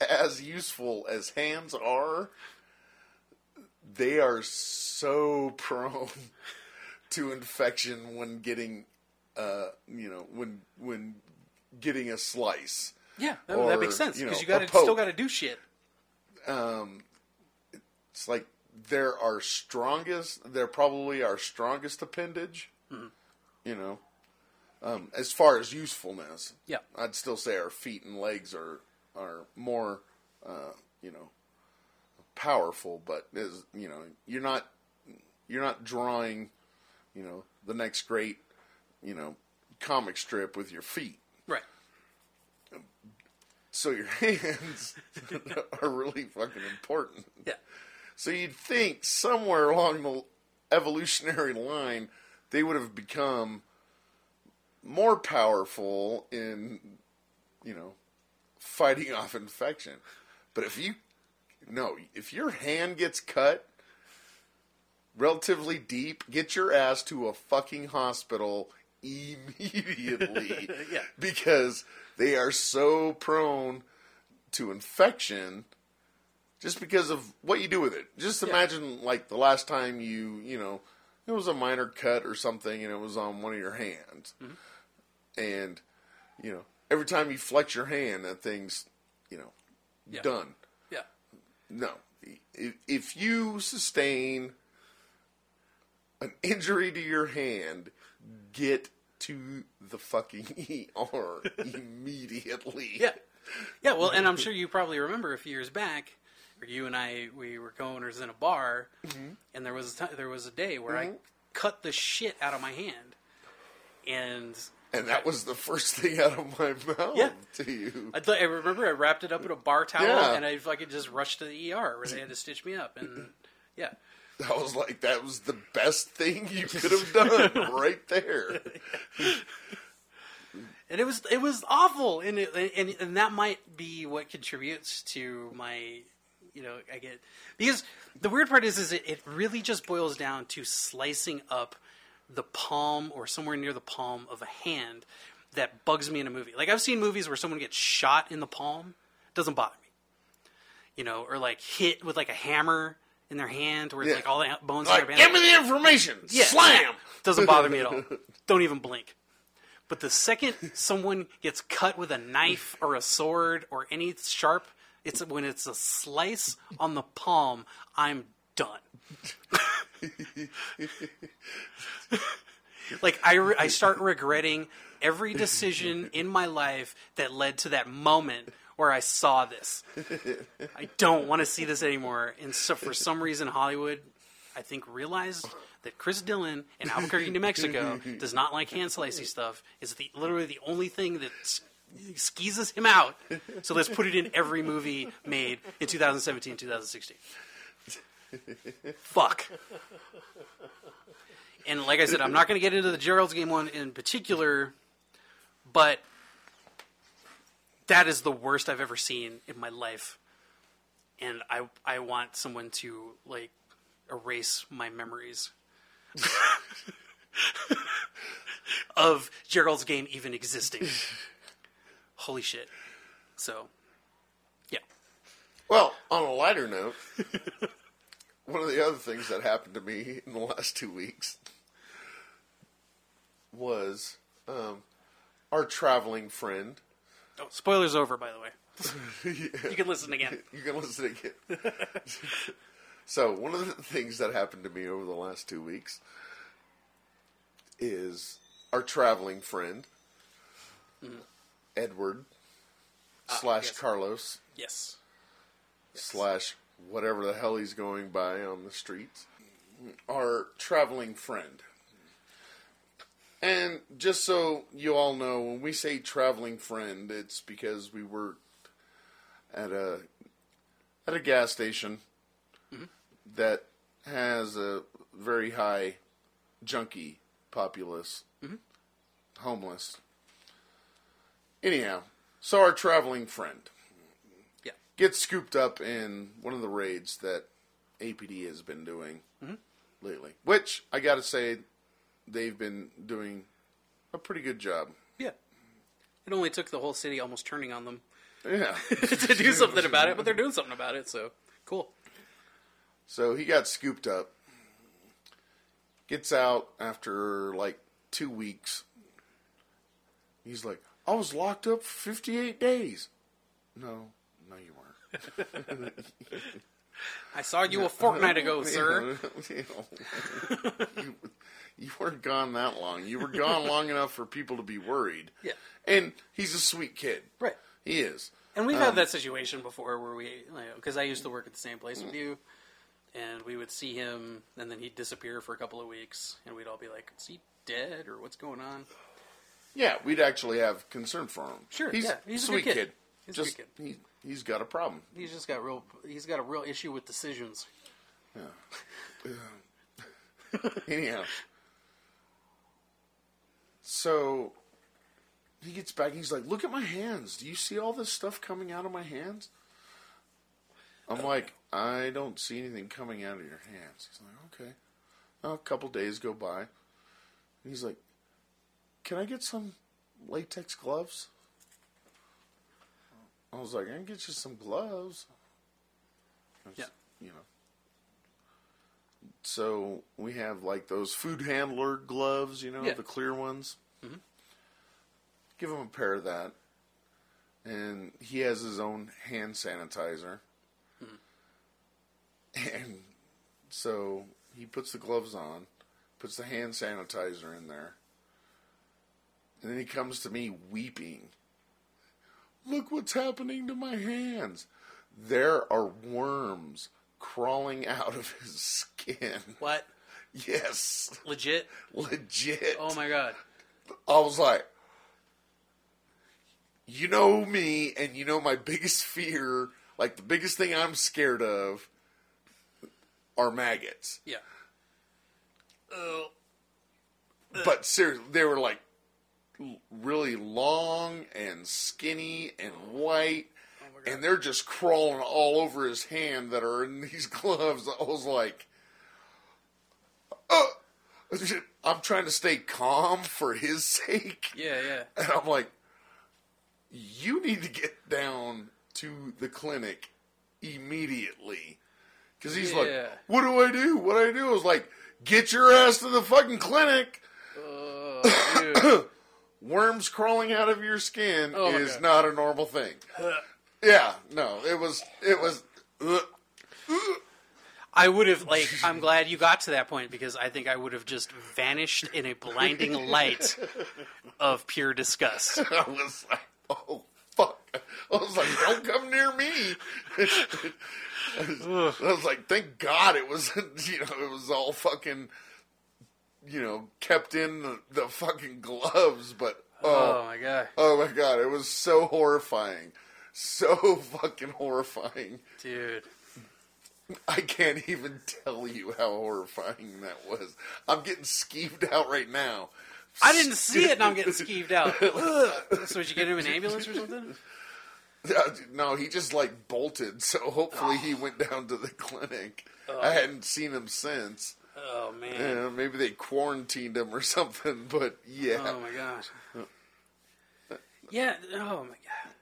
as useful as hands are, they are so prone to infection when getting uh you know when when getting a slice. Yeah, that, Or, that makes sense you know, because you, got still got to do shit. Um, It's like they're our strongest they're probably our strongest appendage. You know. Um, as far as usefulness. Yeah. I'd still say our feet and legs are are more, uh, you know, powerful. But is you know you're not you're not drawing, you know, the next great, you know, comic strip with your feet. Right. So your hands are really fucking important. Yeah. So you'd think somewhere along the evolutionary line they would have become more powerful in, you know, fighting off infection. But if you, no, if your hand gets cut relatively deep, get your ass to a fucking hospital immediately. Yeah. Because they are so prone to infection just because of what you do with it. Just imagine like the last time you, you know, it was a minor cut or something and it was on one of your hands. Mm-hmm. And, you know, every time you flex your hand, that thing's, you know, Yeah. done. No. If, if you sustain an injury to your hand, get to the fucking ER immediately. Yeah. Yeah, well, and I'm sure you probably remember a few years back, you and I we were co-owners in a bar, and there was a ti there was a day where I cut the shit out of my hand, and And that was the first thing out of my mouth Yeah. to you. I, th- I remember I wrapped it up in a bar towel, Yeah. and I fucking just rushed to the ER where they had to stitch me up, and yeah, I was like, that was the best thing you could have done right there. and it was it was awful, and it, and and that might be what contributes to my, you know, I get because the weird part is is it, it really just boils down to slicing up the palm or somewhere near the palm of a hand that bugs me in a movie. Like I've seen movies where someone gets shot in the palm, doesn't bother me, you know, or like hit with like a hammer in their hand where it's Yeah. like all the bones Like, are give me the information. Yeah. Slam. Doesn't bother me at all. Don't even blink. But the second someone gets cut with a knife or a sword or any sharp, it's when it's a slice on the palm, I'm done. like I, re- I start regretting every decision in my life that led to that moment where I saw this. I don't want to see this anymore. And so for some reason Hollywood I think realized that Chris Dillon in Albuquerque, New Mexico, does not like hand slicey stuff. Is the literally the only thing that skeezes him out. So let's put it in every movie made in 2017, 2016. Fuck. And like I said, I'm not going to get into the Gerald's game one in particular, but that is the worst I've ever seen in my life. And I I want someone to like erase my memories of Gerald's game even existing. Holy shit. So, yeah. Well, on a lighter note, one of the other things that happened to me in the last two weeks was um, our traveling friend. Oh, spoilers over, by the way. You can listen again. You can listen again. So one of the things that happened to me over the last two weeks is our traveling friend Edward slash yes. Carlos Yes. slash whatever the hell he's going by on the streets. Our traveling friend. And just so you all know, when we say traveling friend, it's because we worked at a at a gas station mm-hmm. that has a very high junkie populace, mm-hmm. homeless. Anyhow, so our traveling friend. Gets scooped up in one of the raids that APD has been doing mm-hmm. lately. Which I got to say, they've been doing a pretty good job. Yeah. It only took the whole city almost turning on them Yeah. to do something about it, but they're doing something about it, so cool. so he got scooped up, gets out after like two weeks. He's like, I was locked up for 58 days. No, no, you weren't. I saw you a fortnight ago, sir. you, you, weren't gone that long. You were gone long enough for people to be worried. Yeah. And he's a sweet kid. Right. He is. And we've Um, had that situation before where we, because I used to work at the same place with you, and we would see him, and then he'd disappear for a couple of weeks, and we'd all be like, "Is he dead or what's going on?" Yeah, we'd actually have concern for him. Sure, He's, yeah, he's a sweet kid. kid. He's Just he he's got a problem. He's just got real. He's got a real issue with decisions. Yeah. Anyhow. So he gets back. He's like, "Look at my hands. Do you see all this stuff coming out of my hands?" I'm uh, like, "I don't see anything coming out of your hands." He's like, "Okay." a couple days go by. And he's like, "Can I get some latex gloves?" I was like, "I can get you some gloves." Yeah. You know. So we have like those food handler gloves, you know, Yeah. the clear ones. Mhm. Give him a pair of that. And he has his own hand sanitizer. And so he puts the gloves on, puts the hand sanitizer in there. And then he comes to me weeping. Look what's happening to my hands. There are worms crawling out of his skin. What? Yes, Legit? legit. Oh my god! I was like, you know me, and you know my biggest fear, like the biggest thing I'm scared of, are maggots. Yeah. Oh. But seriously, they were like really long and skinny and white, Oh and they're just crawling all over his hand that are in these gloves. I was like, oh. I'm trying to stay calm for his sake. yeah, yeah. And I'm like, you need to get down to the clinic immediately. Because he's Yeah. like, what do I do? What do I do? I was like, get your ass to the fucking clinic. Oh, dude. Worms crawling out of your skin Oh is God. not a normal thing. yeah, no, it was, it was. I would have like. I'm glad you got to that point because I think I would have just vanished in a blinding light of pure disgust. I was like, oh, fuck. I was like, don't come near me. I was like, thank God it was, you know, it was all fucking, you know, kept in the, the fucking gloves. But, Oh oh, my god, oh my God, it was so horrifying. So fucking horrifying. dude. I can't even tell you how horrifying that was. I'm getting skeeved out right now. I didn't see it, and I'm getting skeeved out. So did you get him an ambulance or something? No, he just like bolted, so hopefully he ah. went down to the clinic. I hadn't seen him since. Oh man. Yeah, maybe they quarantined him or something, but yeah. Oh my gosh. Uh, yeah. Oh my god.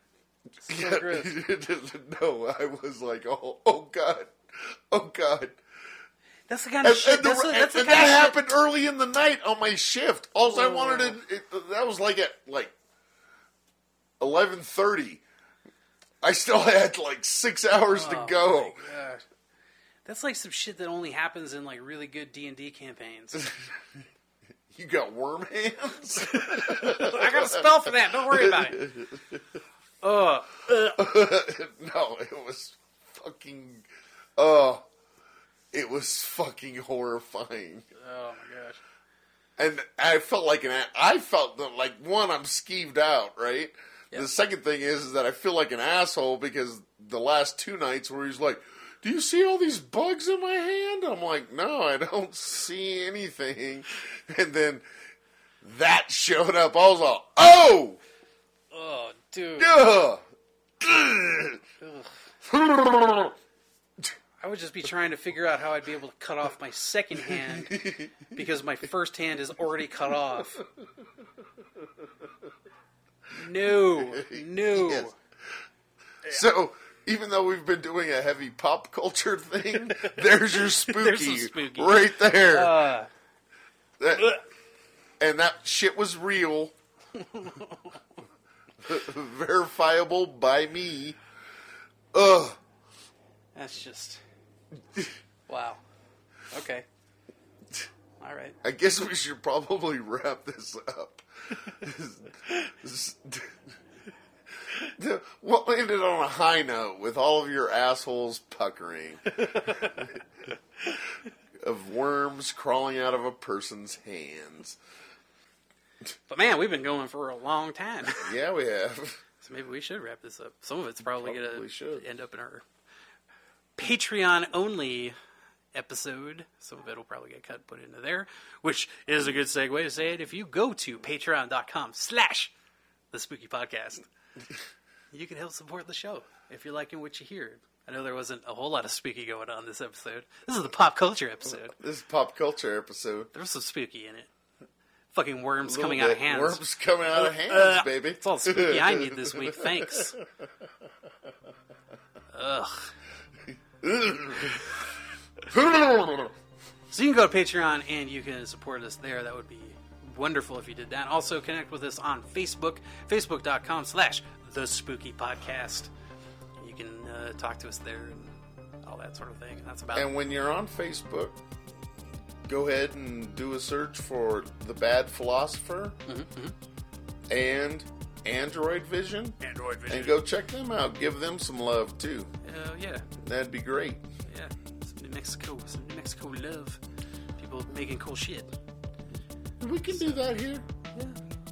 So Yeah. gross. no, I was like, oh, oh god, oh god. That's the kind of And, shit. and the- that's the, that's the and kind that of shit- happened early in the night on my shift. All I Oh. wanted to, it, that was like at like eleven thirty. I still had like six hours to Oh go. That's like some shit that only happens in like really good D and D campaigns. You got worm hands? I got a spell for that. Don't worry about it. Oh, no, it was fucking. Oh, it was fucking horrifying. oh my gosh. And I felt like an. I felt that, like one, I'm skeeved out, right? Yeah. The second thing is, is that I feel like an asshole because the last two nights where he's like, "Do you see all these bugs in my hand?" I'm like, "No, I don't see anything." And then that showed up. I was like, "Oh, Oh, dude. ugh." I would just be trying to figure out how I'd be able to cut off my second hand because my first hand is already cut off. No, no. Yes. So even though we've been doing a heavy pop culture thing, there's your spooky, There's spooky. right there. Uh, That- and that shit was real, verifiable by me. Ugh. that's just wow. Okay. All right. I guess we should probably wrap this up. We'll it on a high note with all of your assholes puckering. of worms crawling out of a person's hands. But man, we've been going for a long time. Yeah, we have. So maybe we should wrap this up. Some of it's probably, Probably going should. to end up in our Patreon only episode. Some of it will probably get cut put into there, which is a good segue to say it. If you go to patreon.com slash the spooky podcast, you can help support the show if you're liking what you hear. I know there wasn't a whole lot of spooky going on this episode. This is the pop culture episode. This is pop culture episode. There was some spooky in it. Fucking worms coming out of bit. hands. Worms coming out of hands, Uh, baby. It's all spooky I need this week. Thanks. Ugh. So you can go to Patreon and you can support us there. That would be wonderful if you did that. Also connect with us on Facebook, facebook.com slash the spooky podcast. You can uh, talk to us there and all that sort of thing. That's about And when you're on Facebook, go ahead and do a search for The Bad Philosopher and Android Vision. Android Vision. And go check them out. Give them some love too. Uh, yeah, That'd be great. yeah. Some New Mexico, some New Mexico love. People making cool shit. We can do that here. Yeah,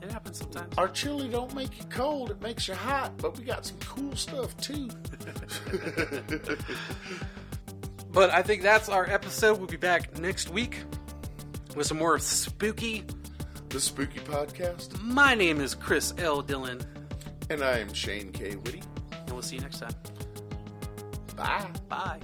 it happens sometimes. Our chili don't make you cold, it makes you hot, but we got some cool stuff too. But I think that's our episode. We'll be back next week with some more spooky. The Spooky Podcast. My name is Chris L. Dillon, And I am Shane K. Whitty. and we'll see you next time. Bye. Bye.